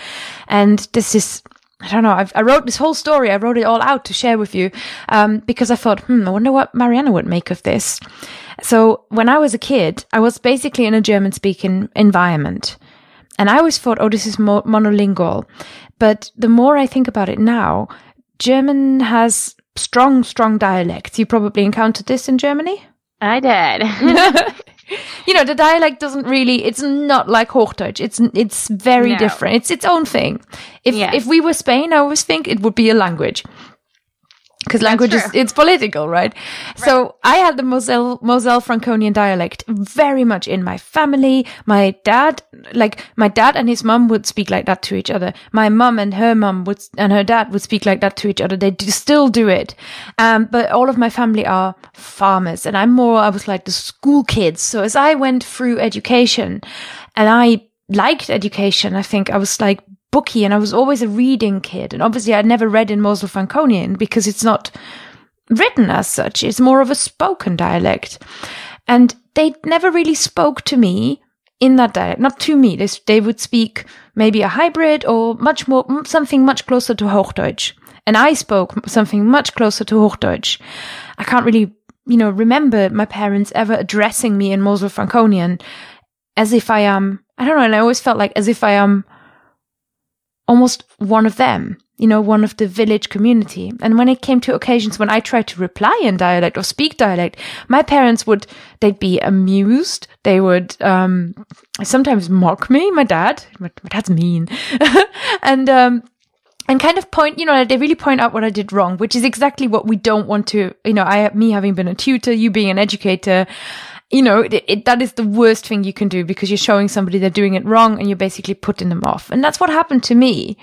and this is I don't know. I've, i wrote this whole story. I wrote it all out to share with you um, because I thought, hmm, I wonder what Marianna would make of this. So when I was a kid, I was basically in a German speaking environment. And I always thought, oh, this is mo- monolingual. But the more I think about it now, German has strong, strong dialects. You probably encountered this in Germany? I did. [LAUGHS] [LAUGHS] [LAUGHS] you know, the dialect doesn't really, it's not like Hochdeutsch. It's, it's very no. different. It's its own thing. If, yes. if we were Spain, I always think it would be a language because language is it's political, right? right? So I had the Moselle Moselle Franconian dialect very much in my family. My dad, like my dad and his mom would speak like that to each other. My mom and her mom would and her dad would speak like that to each other. They do, still do it. Um, but all of my family are farmers, and I'm more. I was like the school kids. So as I went through education, and I liked education, I think I was like booky and I was always a reading kid. And obviously I'd never read in Mosel Franconian because it's not written as such. It's more of a spoken dialect. And they never really spoke to me in that dialect, not to me. They, they would speak maybe a hybrid or much more, something much closer to Hochdeutsch. And I spoke something much closer to Hochdeutsch. I can't really, you know, remember my parents ever addressing me in Mosel Franconian as if I am, I don't know, and I always felt like as if I am almost one of them you know, one of the village community. And when it came to occasions when I tried to reply in dialect or speak dialect, my parents would, they'd be amused. They would, um, sometimes mock me, my dad. My, dad's mean. [LAUGHS] and, um, and kind of point, you know, they really point out what I did wrong, which is exactly what we don't want to, you know, I, me having been a tutor, you being an educator, you know, it, it, that is the worst thing you can do because you're showing somebody they're doing it wrong and you're basically putting them off. And that's what happened to me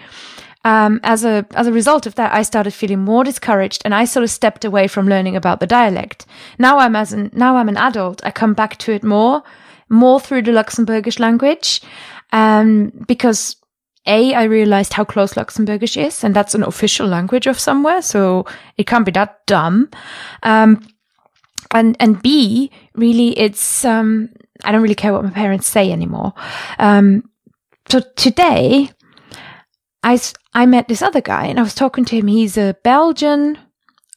um, as a as a result of that, I started feeling more discouraged, and I sort of stepped away from learning about the dialect. Now I'm as an now I'm an adult. I come back to it more, more through the Luxembourgish language, um, because a I realized how close Luxembourgish is, and that's an official language of somewhere, so it can't be that dumb. Um, and and B, really, it's um, I don't really care what my parents say anymore. Um, so today I, I met this other guy and I was talking to him. He's a Belgian.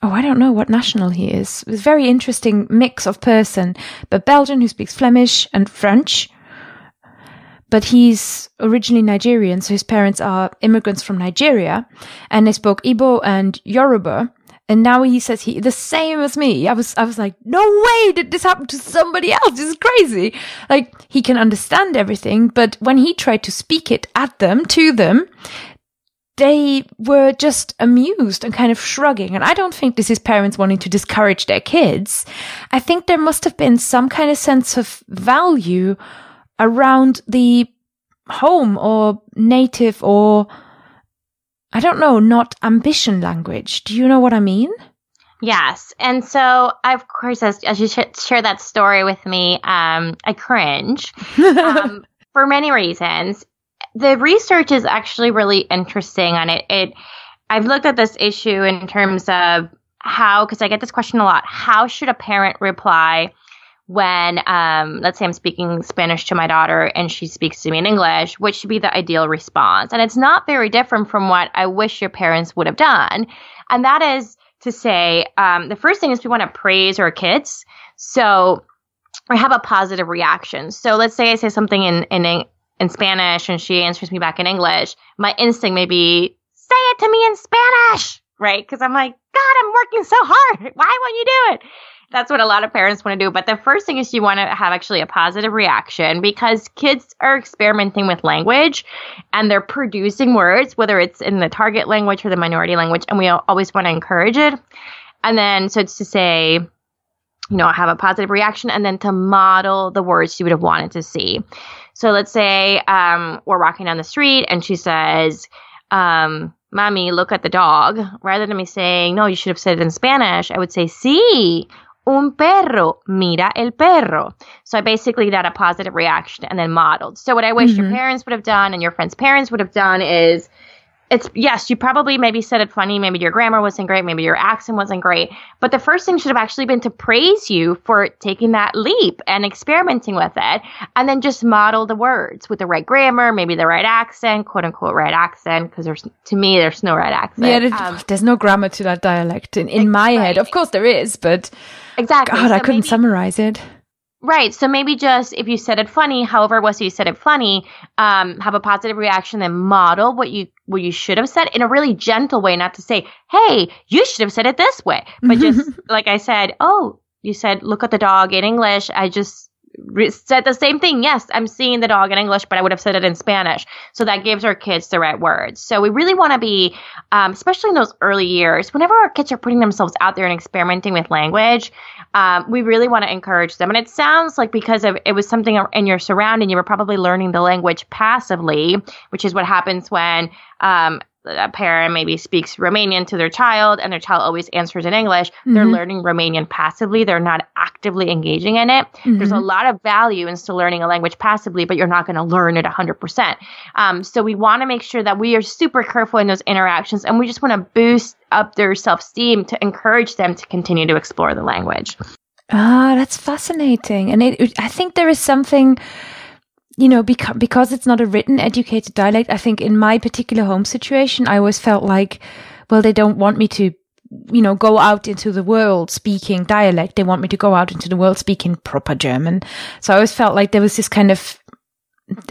Oh, I don't know what national he is. It was a very interesting mix of person, but Belgian who speaks Flemish and French. But he's originally Nigerian, so his parents are immigrants from Nigeria, and they spoke Igbo and Yoruba. And now he says he the same as me. I was I was like, no way did this happen to somebody else. This is crazy. Like he can understand everything, but when he tried to speak it at them, to them, they were just amused and kind of shrugging. And I don't think this is parents wanting to discourage their kids. I think there must have been some kind of sense of value around the home or native or I don't know, not ambition language. Do you know what I mean? Yes. And so, of course, as, as you sh- share that story with me, um, I cringe [LAUGHS] um, for many reasons the research is actually really interesting on it. It I've looked at this issue in terms of how because I get this question a lot. How should a parent reply when um, let's say I'm speaking Spanish to my daughter and she speaks to me in English, which should be the ideal response? And it's not very different from what I wish your parents would have done. And that is to say, um, the first thing is we want to praise our kids. So or have a positive reaction. So let's say I say something in, in in Spanish and she answers me back in English, my instinct may be, say it to me in Spanish, right? Because I'm like, God, I'm working so hard. [LAUGHS] Why won't you do it? That's what a lot of parents want to do. But the first thing is you want to have actually a positive reaction because kids are experimenting with language and they're producing words, whether it's in the target language or the minority language, and we always want to encourage it. And then, so it's to say, you know, have a positive reaction and then to model the words you would have wanted to see. So let's say um, we're walking down the street and she says, um, Mommy, look at the dog. Rather than me saying, No, you should have said it in Spanish, I would say, Sí, un perro, mira el perro. So I basically got a positive reaction and then modeled. So what I wish mm-hmm. your parents would have done and your friends' parents would have done is it's yes, you probably maybe said it funny, maybe your grammar wasn't great, maybe your accent wasn't great, but the first thing should have actually been to praise you for taking that leap and experimenting with it, and then just model the words with the right grammar, maybe the right accent, quote unquote right accent, because there's to me there's no right accent. Yeah, there's, um, there's no grammar to that dialect in, in my head. Of course there is, but exactly. God, so I couldn't maybe, summarize it. Right. So maybe just if you said it funny, however it was you said it funny, um, have a positive reaction, and model what you what you should have said in a really gentle way, not to say, "Hey, you should have said it this way," but just [LAUGHS] like I said, "Oh, you said look at the dog in English." I just said the same thing. Yes, I'm seeing the dog in English, but I would have said it in Spanish. So that gives our kids the right words. So we really want to be, um, especially in those early years, whenever our kids are putting themselves out there and experimenting with language, um, we really want to encourage them. And it sounds like because of it was something in your surrounding, you were probably learning the language passively, which is what happens when um, a parent maybe speaks Romanian to their child and their child always answers in English, mm-hmm. they're learning Romanian passively. They're not actively engaging in it. Mm-hmm. There's a lot of value in still learning a language passively, but you're not going to learn it 100%. Um, so we want to make sure that we are super careful in those interactions and we just want to boost up their self esteem to encourage them to continue to explore the language. Ah, that's fascinating. And it, I think there is something you know, because, because it's not a written educated dialect, I think in my particular home situation, I always felt like, well, they don't want me to, you know, go out into the world speaking dialect. They want me to go out into the world speaking proper German. So I always felt like there was this kind of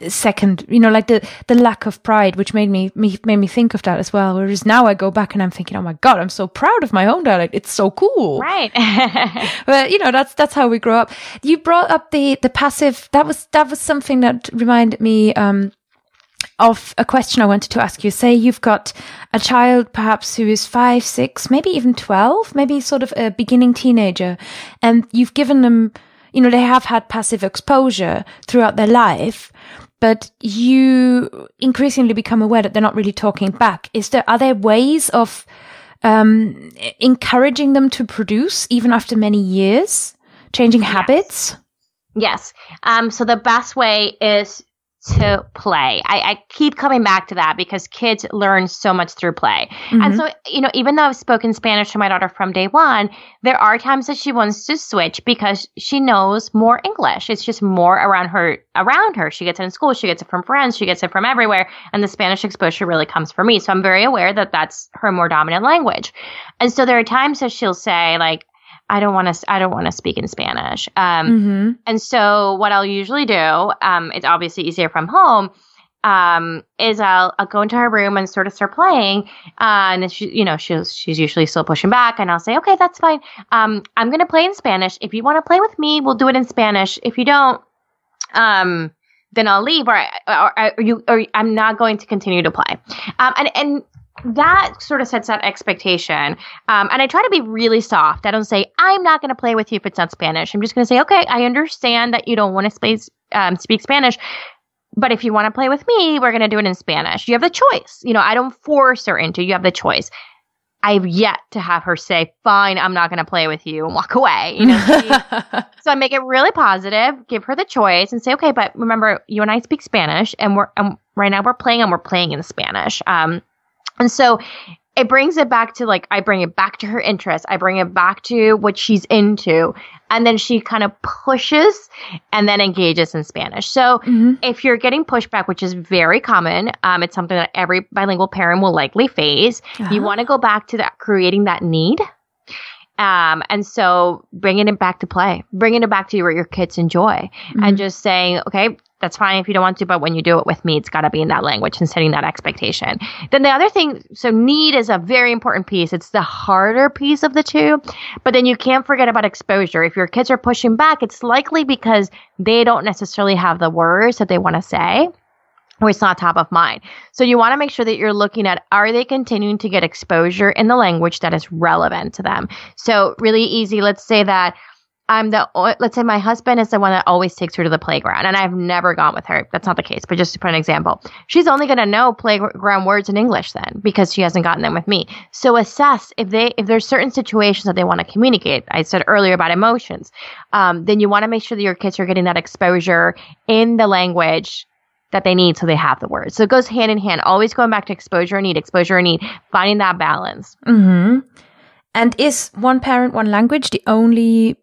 second you know like the the lack of pride which made me, me made me think of that as well. Whereas now i go back and i'm thinking oh my god i'm so proud of my own dialect. It's so cool. Right. [LAUGHS] But you know that's that's how we grow up. You brought up the the passive that was that was something that reminded me um of a question I wanted to ask you. Say you've got a child perhaps who is five, six, maybe even 12, maybe sort of a beginning teenager, and you've given them you know, they have had passive exposure throughout their life, but you increasingly become aware that they're not really talking back. Is there, are there ways of, um, encouraging them to produce even after many years, changing yes. habits? Yes. Um, so the best way is to play. I, I, keep coming back to that because kids learn so much through play. Mm-hmm. And so, you know, even though I've spoken Spanish to my daughter from day one, there are times that she wants to switch because she knows more English. It's just more around her, around her. She gets it in school. She gets it from friends. She gets it from everywhere. And the Spanish exposure really comes from me. So I'm very aware that that's her more dominant language. And so there are times that she'll say like, I don't want to I don't want to speak in Spanish. Um, mm-hmm. And so what I'll usually do, um, it's obviously easier from home. Um, is I'll, I'll go into her room and sort of start playing, uh, and she, you know, she's she's usually still pushing back, and I'll say, okay, that's fine. Um, I'm gonna play in Spanish. If you want to play with me, we'll do it in Spanish. If you don't, um, then I'll leave, or, or, or you, or I'm not going to continue to play. Um, and and that sort of sets that expectation. Um, and I try to be really soft. I don't say, I'm not going to play with you if it's not Spanish. I'm just going to say, okay, I understand that you don't want to um, speak Spanish. But if you want to play with me, we're going to do it in Spanish. You have the choice. You know, I don't force her into. You have the choice. I've yet to have her say, "Fine, I'm not going to play with you," and walk away. You know, she, [LAUGHS] so I make it really positive, give her the choice, and say, "Okay, but remember, you and I speak Spanish, and we're and right now we're playing, and we're playing in Spanish." Um, and so it brings it back to like I bring it back to her interest. I bring it back to what she's into. And then she kind of pushes and then engages in Spanish. So mm-hmm. if you're getting pushback, which is very common, um, it's something that every bilingual parent will likely face. Uh-huh. You want to go back to that creating that need. Um, and so bringing it back to play, bringing it back to where your kids enjoy mm-hmm. and just saying, okay, that's fine if you don't want to, but when you do it with me, it's got to be in that language and setting that expectation. Then the other thing, so need is a very important piece. It's the harder piece of the two, but then you can't forget about exposure. If your kids are pushing back, it's likely because they don't necessarily have the words that they want to say or it's not top of mind. So you want to make sure that you're looking at are they continuing to get exposure in the language that is relevant to them? So really easy. Let's say that I'm the let's say my husband is the one that always takes her to the playground and I've never gone with her. That's not the case, but just to put an example. She's only going to know playground words in English then because she hasn't gotten them with me. So assess if they if there's certain situations that they want to communicate. I said earlier about emotions. Um, then you want to make sure that your kids are getting that exposure in the language that they need so they have the words. So it goes hand in hand, always going back to exposure and need, exposure and need, finding that balance. Mm-hmm. And is one parent, one language the only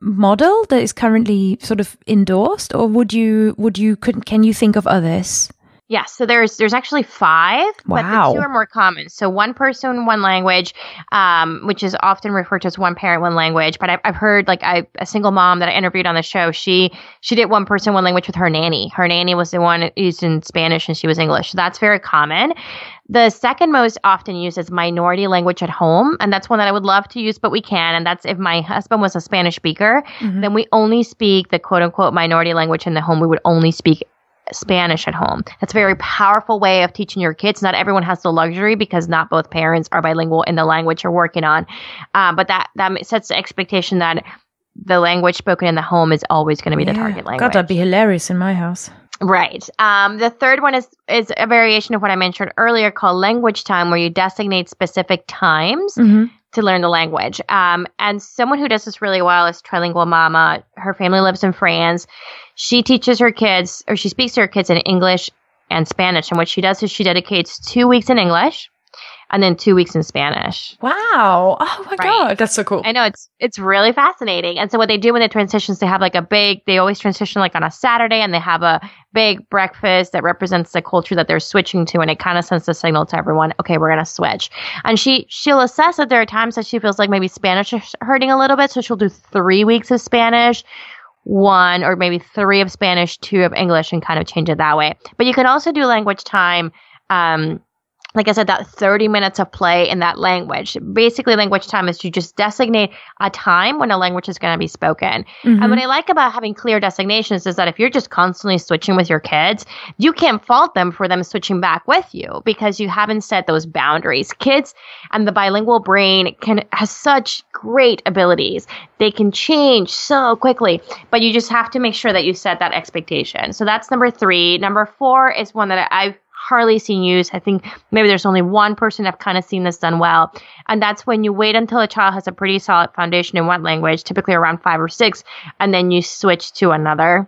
model that is currently sort of endorsed, or would you would you could can you think of others? Yes, so there's there's actually five, wow. but the two are more common. So one person, one language, um, which is often referred to as one parent, one language. But I've, I've heard like I, a single mom that I interviewed on the show, she she did one person, one language with her nanny. Her nanny was the one used in Spanish and she was English. So that's very common. The second most often used is minority language at home, and that's one that I would love to use, but we can. And that's if my husband was a Spanish speaker, mm-hmm. then we only speak the quote unquote minority language in the home. We would only speak Spanish at home. That's a very powerful way of teaching your kids. Not everyone has the luxury because not both parents are bilingual in the language you're working on. Um, but that that sets the expectation that the language spoken in the home is always going to be yeah. the target language. God, that'd be hilarious in my house. Right. Um, the third one is is a variation of what I mentioned earlier called language time, where you designate specific times hmm to learn the language. Um, and someone who does this really well is Trilingual Mama. Her family lives in France. She teaches her kids, or she speaks to her kids in English and Spanish. And what she does is she dedicates two weeks in English and then two weeks in Spanish. Wow. Oh my Right. god, that's so cool. I know it's it's really fascinating. And so what they do when they transitions, they have like a big. They always transition like on a Saturday, and they have a big breakfast that represents the culture that they're switching to, and it kind of sends a signal to everyone, okay, we're gonna switch. And she she'll assess that there are times that she feels like maybe Spanish is hurting a little bit, so she'll do three weeks of Spanish. One or maybe three of Spanish, two of English, and kind of change it that way. But you can also do language time um, like I said, that 30 minutes of play in that language. Basically, language time is you just designate a time when a language is going to be spoken. Mhm. And what I like about having clear designations is that if you're just constantly switching with your kids, you can't fault them for them switching back with you because you haven't set those boundaries. Kids and the bilingual brain can has such great abilities. They can change so quickly, but you just have to make sure that you set that expectation. So that's number three. Number four is one that I've hardly seen used. I think maybe there's only one person I've kind of seen this done well. And that's when you wait until a child has a pretty solid foundation in one language, typically around five or six, and then you switch to another.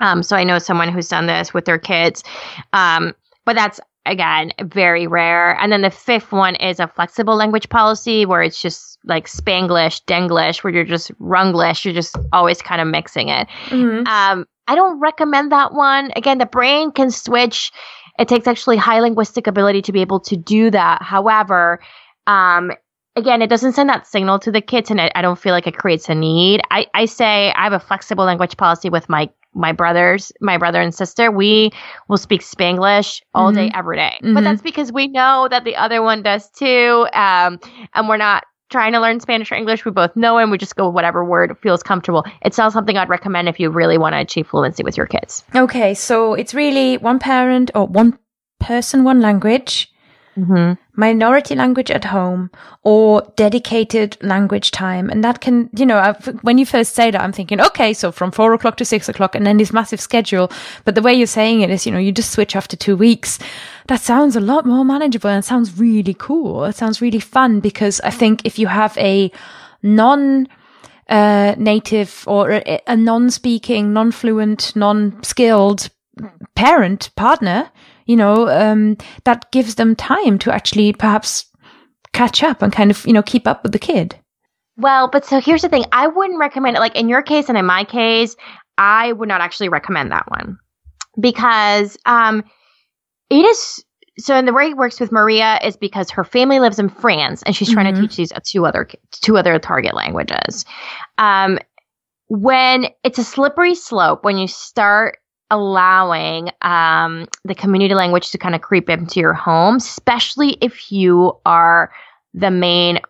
Um, so I know someone who's done this with their kids. Um, but that's again very rare. And then the fifth one is a flexible language policy where it's just like Spanglish, Denglish, where you're just Runglish, you're just always kind of mixing it. Mhm. Um, I don't recommend that one. Again, the brain can switch. It takes actually high linguistic ability to be able to do that. However, um, again, it doesn't send that signal to the kids, and I, I don't feel like it creates a need. I, I say I have a flexible language policy with my my brothers, my brother and sister. We will speak Spanglish all day, every day. Mhm. But that's because we know that the other one does too, um, and we're not trying to learn Spanish or English. We both know and we just go whatever word feels comfortable. It's not something I'd recommend if you really want to achieve fluency with your kids. Okay, so it's really one parent or one person, one language, Mm-hmm. minority language at home, or dedicated language time. And that can, you know, I, when you first say that, I'm thinking, okay, so from four o'clock to six o'clock, and then this massive schedule. But the way you're saying it is, you know, you just switch after two weeks. That sounds a lot more manageable and sounds really cool. It sounds really fun because I think if you have a non uh, native or a, a non-speaking, non-fluent, non-skilled parent partner, you know, um, that gives them time to actually perhaps catch up and kind of, you know, keep up with the kid. Well, but so here's the thing. I wouldn't recommend it. Like in your case and in my case, I would not actually recommend that one because um, it is. So, and the way it works with Maria is because her family lives in France and she's trying to Mhm. teach these two other two other target languages. Um, when it's a slippery slope, when you start allowing um, the community language to kind of creep into your home, especially if you are the main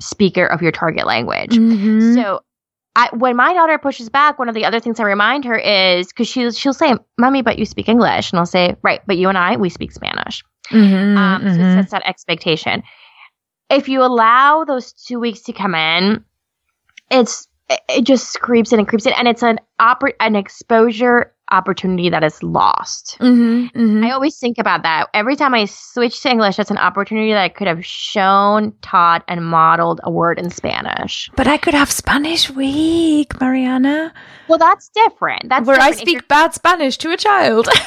speaker of your target language. Mhm. So I, when my daughter pushes back, one of the other things I remind her is because she she'll say, "Mommy, but you speak English," and I'll say, "Right, but you and I we speak Spanish." Mhm, Um, So it mhm. sets that expectation. If you allow those two weeks to come in, it's it- just creeps in and creeps in, and it's an oppor- an exposure opportunity that is lost. Mhm, mhm. I always think about that. Every time I switch to English, that's an opportunity that I could have shown, taught, and modeled a word in Spanish. But I could have Spanish week, Marianna, Well, that's different. That's where I different. If you're- speak bad Spanish to a child. [LAUGHS]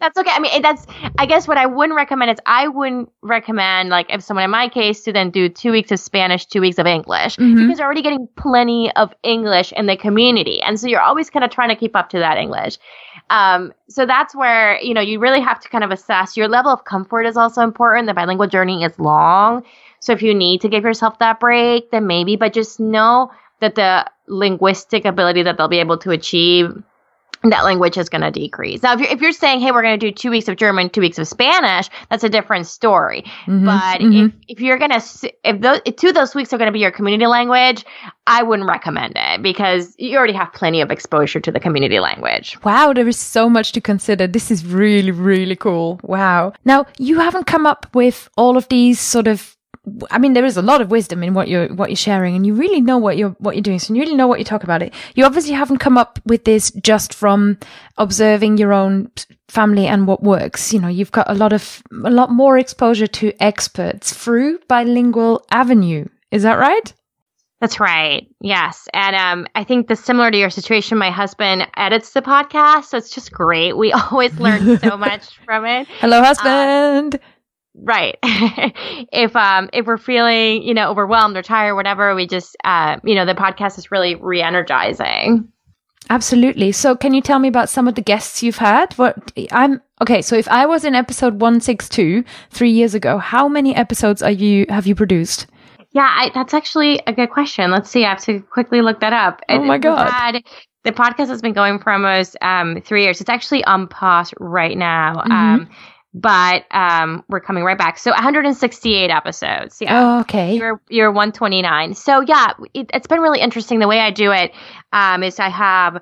That's okay. I mean, that's. I guess what I wouldn't recommend is I wouldn't recommend like if someone in my case to then do two weeks of Spanish, two weeks of English Mhm. because you're already getting plenty of English in the community, and so you're always kind of trying to keep up to that English. Um, so that's where you know you really have to kind of assess your level of comfort is also important. The bilingual journey is long, so if you need to give yourself that break, then maybe, but just know that the linguistic ability that they'll be able to achieve that language is going to decrease. Now, if you're, if you're saying, hey, we're going to do two weeks of German, two weeks of Spanish, that's a different story. Mhm, But mhm. if, if you're going to, if those, if two of those weeks are going to be your community language, I wouldn't recommend it because you already have plenty of exposure to the community language. Wow, there is so much to consider. This is really, really cool. Wow. Now, you haven't come up with all of these sort of I mean, there is a lot of wisdom in what you're what you're sharing, and you really know what you're what you're doing. So you really know what you talk about it. You obviously haven't come up with this just from observing your own family and what works. You know, you've got a lot of a lot more exposure to experts through bilingual avenue. Is that right? That's right. Yes. And um, I think the similar to your situation, my husband edits the podcast. So it's just great. We [LAUGHS] always learn so [LAUGHS] much from it. Hello, husband. Um, right. [LAUGHS] if um if we're feeling, you know, overwhelmed or tired, or whatever, we just uh, you know, the podcast is really re energizing. Absolutely. So can you tell me about some of the guests you've had? What I'm okay, so if I was in episode 162 3 years ago, how many episodes are you have you produced? Yeah, I, that's actually a good question. Let's see. I have to quickly look that up. Oh my god! Had, the podcast has been going for almost um, three years. It's actually on pause right now. Mm-hmm. Um, but um, we're coming right back. So 168 episodes. Yeah. Oh, okay. You're you're 129. So yeah, it, has been really interesting. The way I do it um, is I have.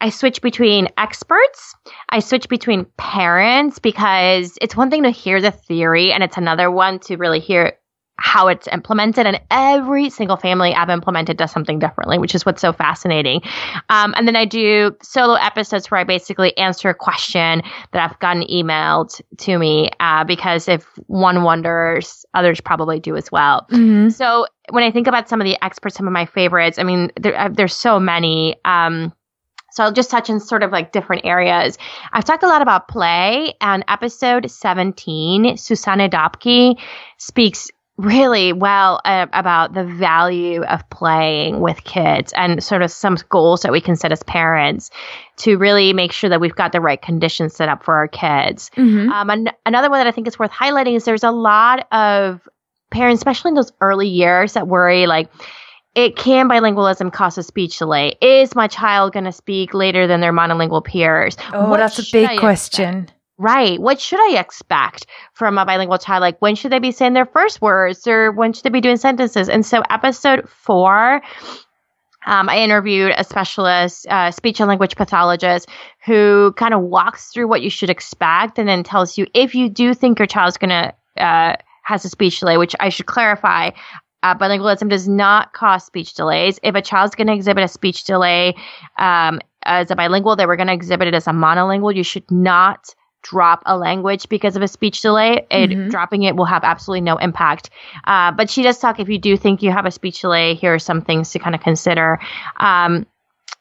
I switch between experts. I switch between parents because it's one thing to hear the theory and it's another one to really hear how it's implemented. And every single family I've implemented does something differently, which is what's so fascinating. Um, and then I do solo episodes where I basically answer a question that I've gotten emailed to me uh, because if one wonders, others probably do as well. Mm-hmm. So when I think about some of the experts, some of my favorites, I mean, there, uh, there's so many. Um, so I'll just touch on sort of like different areas. I've talked a lot about play and episode 17, Susanne Döpke speaks really well uh, about the value of playing with kids and sort of some goals that we can set as parents to really make sure that we've got the right conditions set up for our kids. Mm-hmm. Um, an- another one that I think is worth highlighting is there's a lot of parents, especially in those early years, that worry like, it can bilingualism cause a speech delay? Is my child going to speak later than their monolingual peers? Oh, what that's a big question. Right. What should I expect from a bilingual child? Like, when should they be saying their first words or when should they be doing sentences? And so, episode four, um, I interviewed a specialist, uh, speech and language pathologist, who kind of walks through what you should expect and then tells you if you do think your child's going to, uh, has a speech delay, which I should clarify. Uh, bilingualism does not cause speech delays. If a child's going to exhibit a speech delay um, as a bilingual, they were going to exhibit it as a monolingual. You should not drop a language because of a speech delay, it, mm-hmm. dropping it will have absolutely no impact. Uh, but she does talk if you do think you have a speech delay, here are some things to kind of consider. Um,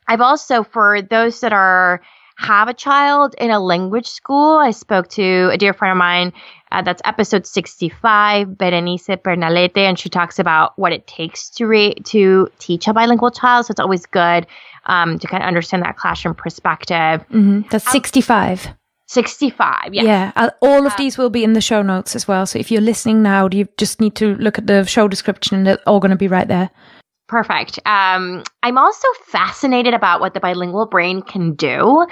I've also, for those that are have a child in a language school, I spoke to a dear friend of mine. Uh, that's episode 65, Berenice Pernalete, and she talks about what it takes to re- to teach a bilingual child. So it's always good um, to kind of understand that classroom perspective. Mm-hmm. That's 65. 65. Yes. Yeah. Uh, all of uh, these will be in the show notes as well. So if you're listening now, you just need to look at the show description and they're all going to be right there. Perfect. Um, I'm also fascinated about what the bilingual brain can do,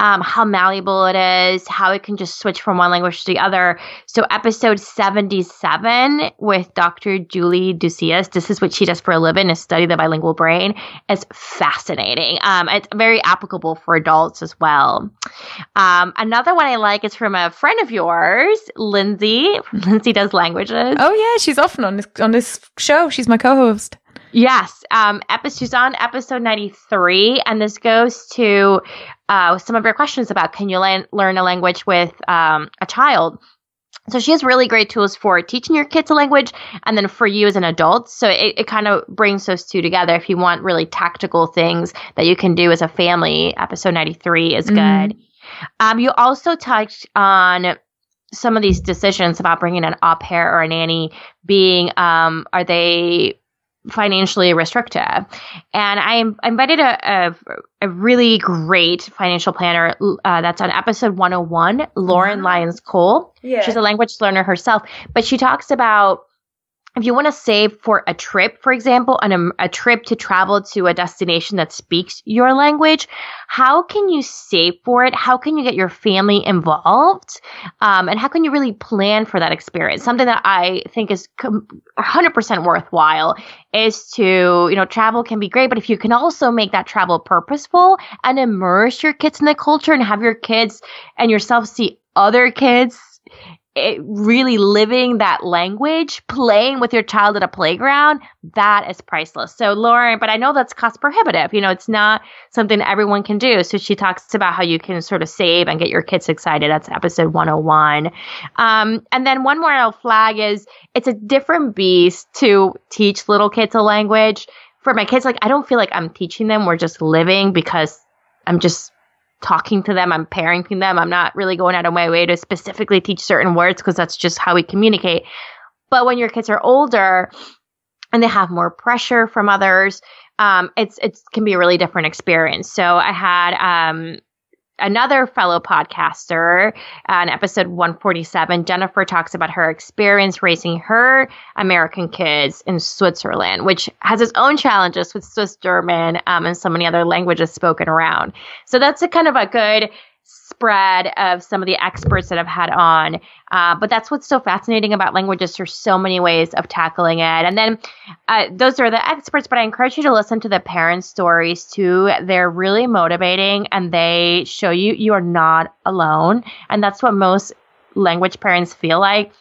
um, how malleable it is, how it can just switch from one language to the other. So, episode 77 with Dr. Julie Ducias, this is what she does for a living, is study the bilingual brain, is fascinating. Um, it's very applicable for adults as well. Um, another one I like is from a friend of yours, Lindsay. [LAUGHS] Lindsay does languages. Oh, yeah, she's often on this, on this show. She's my co host. Yes, um, episode, she's on episode 93, and this goes to uh, some of your questions about can you la- learn a language with um, a child. So she has really great tools for teaching your kids a language and then for you as an adult. So it, it kind of brings those two together. If you want really tactical things that you can do as a family, episode 93 is good. Mm. Um, you also touched on some of these decisions about bringing an au pair or a nanny being, um, are they financially restrictive. And I, invited a, a, a, really great financial planner uh, that's on episode 101, Lauren. Lyons Cole. Yeah. She's a language learner herself, but she talks about if you want to save for a trip, for example, and a, trip to travel to a destination that speaks your language, how can you save for it? How can you get your family involved? Um, and how can you really plan for that experience? Something that I think is 100% worthwhile is to, you know, travel can be great, but if you can also make that travel purposeful and immerse your kids in the culture and have your kids and yourself see other kids it, really living that language, playing with your child at a playground, that is priceless. So, Lauren, but I know that's cost prohibitive. You know, it's not something everyone can do. So, she talks about how you can sort of save and get your kids excited. That's episode 101. Um, and then one more I'll flag is it's a different beast to teach little kids a language. For my kids, like, I don't feel like I'm teaching them. We're just living because I'm just talking to them, I'm parenting them. I'm not really going out of my way to specifically teach certain words because that's just how we communicate. But when your kids are older and they have more pressure from others, um, it's it can be a really different experience. So I had um, another fellow podcaster on episode 147 jennifer talks about her experience raising her american kids in switzerland which has its own challenges with swiss german um, and so many other languages spoken around. So that's a kind of a good spread of some of the experts that I've had on. Uh, but that's what's so fascinating about languages. There's so many ways of tackling it. And then uh, those are the experts, but I encourage you to listen to the parents' stories too. They're really motivating and they show you you are not alone. And that's what most language parents feel like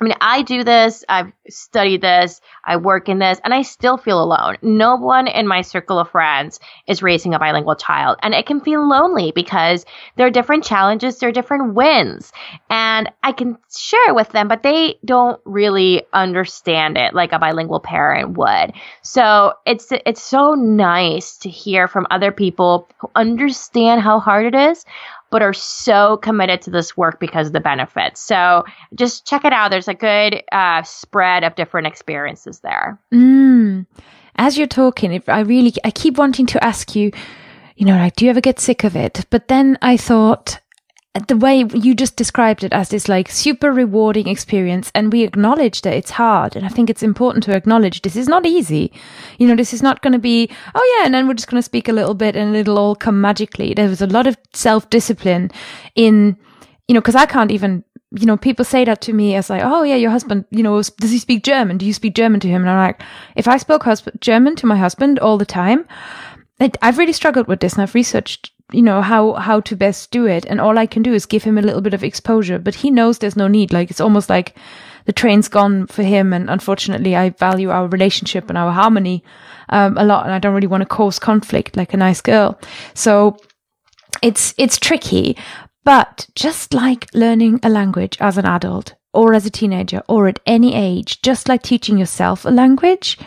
I mean, I do this, I've studied this, I work in this, and I still feel alone. No one in my circle of friends is raising a bilingual child. And it can feel lonely because there are different challenges, there are different wins. And I can share with them, but they don't really understand it like a bilingual parent would. So it's, it's so nice to hear from other people who understand how hard it is, but are so committed to this work because of the benefits. So just check it out. There's a good uh, spread of different experiences there. Mm. As you're talking, I really, I keep wanting to ask you, you know, like, do you ever get sick of it? But then I thought, the way you just described it as this like super rewarding experience and we acknowledge that it's hard and i think it's important to acknowledge this is not easy. You know this is not going to be oh yeah and then we're just going to speak a little bit and it'll all come magically. There was a lot of self-discipline in you know because i can't even you know people say that to me as like oh yeah your husband you know does he speak german? Do you speak german to him? And i'm like if i spoke husband, german to my husband all the time I've really struggled with this and I've researched you know how how to best do it. And all i can do is give him a little bit of exposure. But he knows there's no need. Like it's almost like the train's gone for him. And unfortunately i value our relationship and our harmony um, a lot. And i don't really want to cause conflict like a nice girl. So it's it's tricky. But just like learning a language as an adult or as a teenager or at any age, just like teaching yourself a language,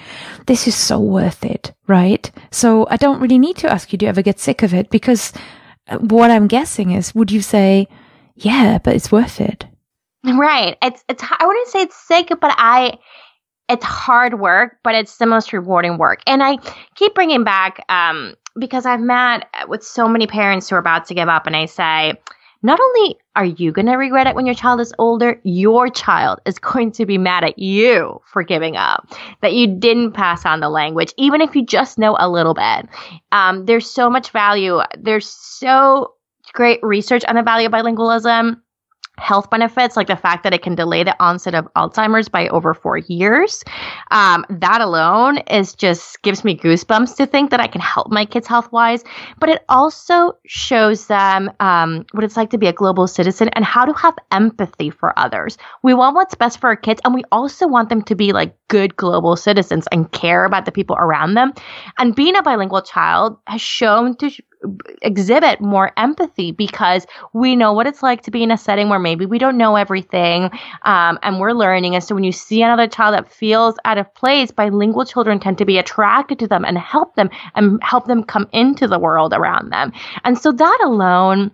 this is so worth it, right? So I don't really need to ask you, do you ever get sick of it? Because uh, what I'm guessing is, would you say, yeah, but it's worth it? Right. It's, it's, I wouldn't say it's sick, but I, it's hard work, but it's the most rewarding work. And I keep bringing back, um, because I've met with so many parents who are about to give up and I say, not only are you going to regret it when your child is older, your child is going to be mad at you for giving up, that you didn't pass on the language, even if you just know a little bit. Um, there's so much value. There's so great research on the value of bilingualism health benefits, like the fact that it can delay the onset of Alzheimer's by over four years. Um, that alone is just gives me goosebumps to think that I can help my kids health wise. But it also shows them um, what it's like to be a global citizen and how to have empathy for others. We want what's best for our kids, and we also want them to be like good global citizens and care about the people around them. And being a bilingual child has shown to exhibit more empathy because we know what it's like to be in a setting where maybe we don't know everything um, and we're learning. And so when you see another child that feels out of place, bilingual children tend to be attracted to them and help them and help them come into the world around them. And so that alone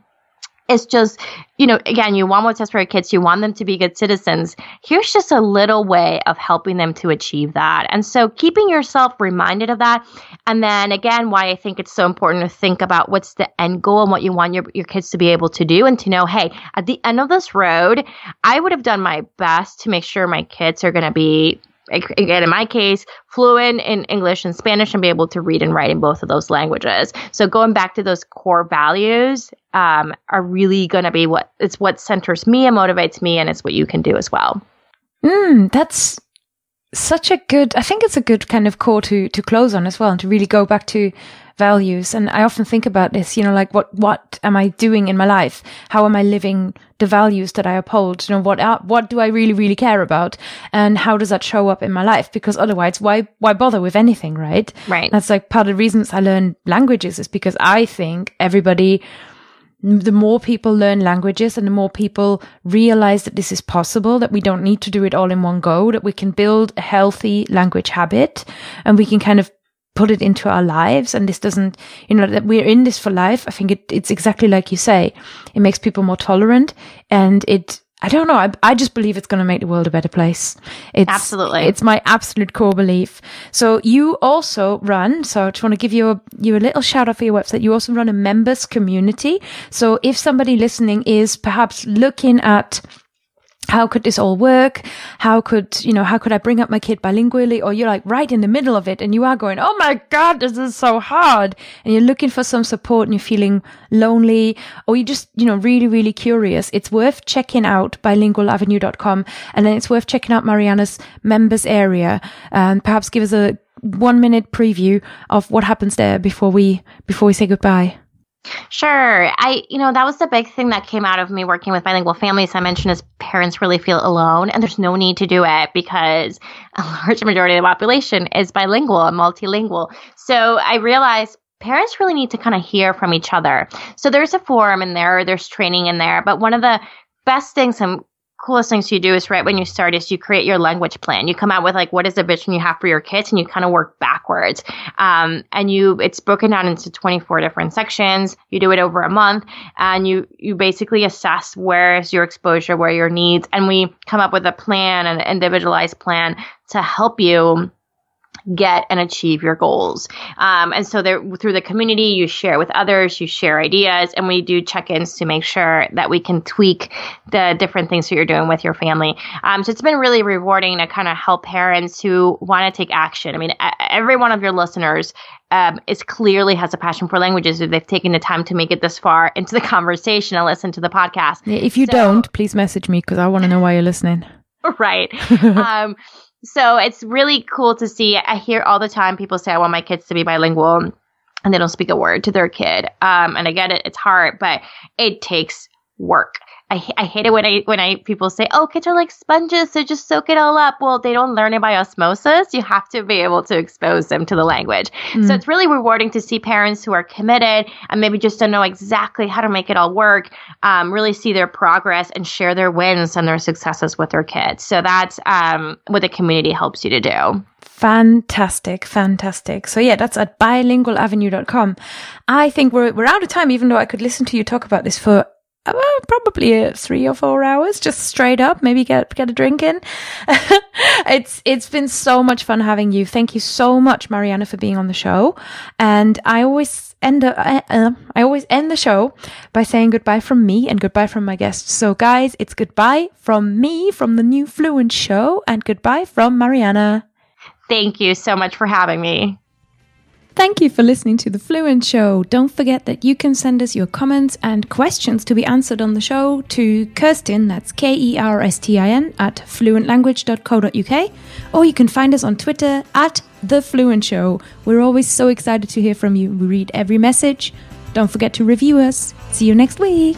it's just, you know, again, you want what's best for your kids. You want them to be good citizens. Here's just a little way of helping them to achieve that. And so keeping yourself reminded of that. And then again, why I think it's so important to think about what's the end goal and what you want your, your kids to be able to do and to know, hey, at the end of this road, I would have done my best to make sure my kids are going to be again in my case fluent in english and spanish and be able to read and write in both of those languages. So going back to those core values um, are really going to be what it's what centers me and motivates me and it's what you can do as well. Mm, that's such a good i think it's a good kind of core to to close on as well and to really go back to values. And I often think about this, you know, like what, what am I doing in my life? How am I living the values that I uphold? You know, what, are, what do I really, really care about? And how does that show up in my life? Because otherwise, why, why bother with anything, right? Right. That's like part of the reasons I learn languages is because I think everybody, the more people learn languages and the more people realize that this is possible, that we don't need to do it all in one go, that we can build a healthy language habit and we can kind of put it into our lives. And this doesn't, you know, that we're in this for life. I think it, it's exactly like you say. It makes people more tolerant and it I don't know. I, I just believe it's going to make the world a better place. It's, Absolutely. It's my absolute core belief. So you also run, so I just want to give you a, you a little shout out for your website. You also run a members community. So if somebody listening is perhaps looking at how could this all work? How could, you know, how could I bring up my kid bilingually? Or you're like right in the middle of it and you are going, Oh my God, this is so hard. And you're looking for some support and you're feeling lonely or you're just, you know, really, really curious. It's worth checking out bilingualavenue.com and then it's worth checking out Marianna's members area and perhaps give us a one minute preview of what happens there before we, before we say goodbye. Sure. I, you know, that was the big thing that came out of me working with bilingual families. I mentioned is parents really feel alone and there's no need to do it because a [LAUGHS] large majority of the population is bilingual and multilingual. So I realized parents really need to kind of hear from each other. So there's a forum in there, there's training in there, but one of the best things and coolest things you do is right when you start is you create your language plan. You come out with like what is the vision you have for your kids, and you kind of work backwards. Um, and you it's broken down into 24 different sections. You do it over a month, and you you basically assess where is your exposure, where your needs, and we come up with a plan, an individualized plan to help you get and achieve your goals. Um, and so there, through the community, you share with others, you share ideas, and we do check-ins to make sure that we can tweak the different things that you're doing with your family. Um, so it's been really rewarding to kind of help parents who want to take action. I mean, every one of your listeners um, is clearly has a passion for languages if they've taken the time to make it this far into the [LAUGHS] conversation and listen to the podcast. If you so, don't, please message me because I want to know why you're listening. [LAUGHS] Right. [LAUGHS] um, so it's really cool to see. I hear all the time people say, I want my kids to be bilingual and they don't speak a word to their kid. Um, and I get it, it's hard, but it takes work. I, I hate it when I when I people say, "Oh, kids are like sponges, so just soak it all up." Well, they don't learn it by osmosis. You have to be able to expose them to the language. Mm. So it's really rewarding to see parents who are committed and maybe just don't know exactly how to make it all work, um, really see their progress and share their wins and their successes with their kids. So that's um, what the community helps you to do. Fantastic, fantastic. So yeah, that's at bilingualavenue.com. I think we're we're out of time, even though I could listen to you talk about this for well, probably uh, three or four hours, just straight up. Maybe get get a drink in. [LAUGHS] it's it's been so much fun having you. Thank you so much, Marianna, for being on the show. And I always end uh, uh, I always end the show by saying goodbye from me and goodbye from my guests. So, guys, it's goodbye from me from the new Fluent Show, and goodbye from Marianna. Thank you so much for having me. Thank you for listening to The Fluent Show. Don't forget that you can send us your comments and questions to be answered on the show to Kerstin, that's K E R S T I N, at fluentlanguage.co.uk, or you can find us on Twitter at The Fluent Show. We're always so excited to hear from you. We read every message. Don't forget to review us. See you next week.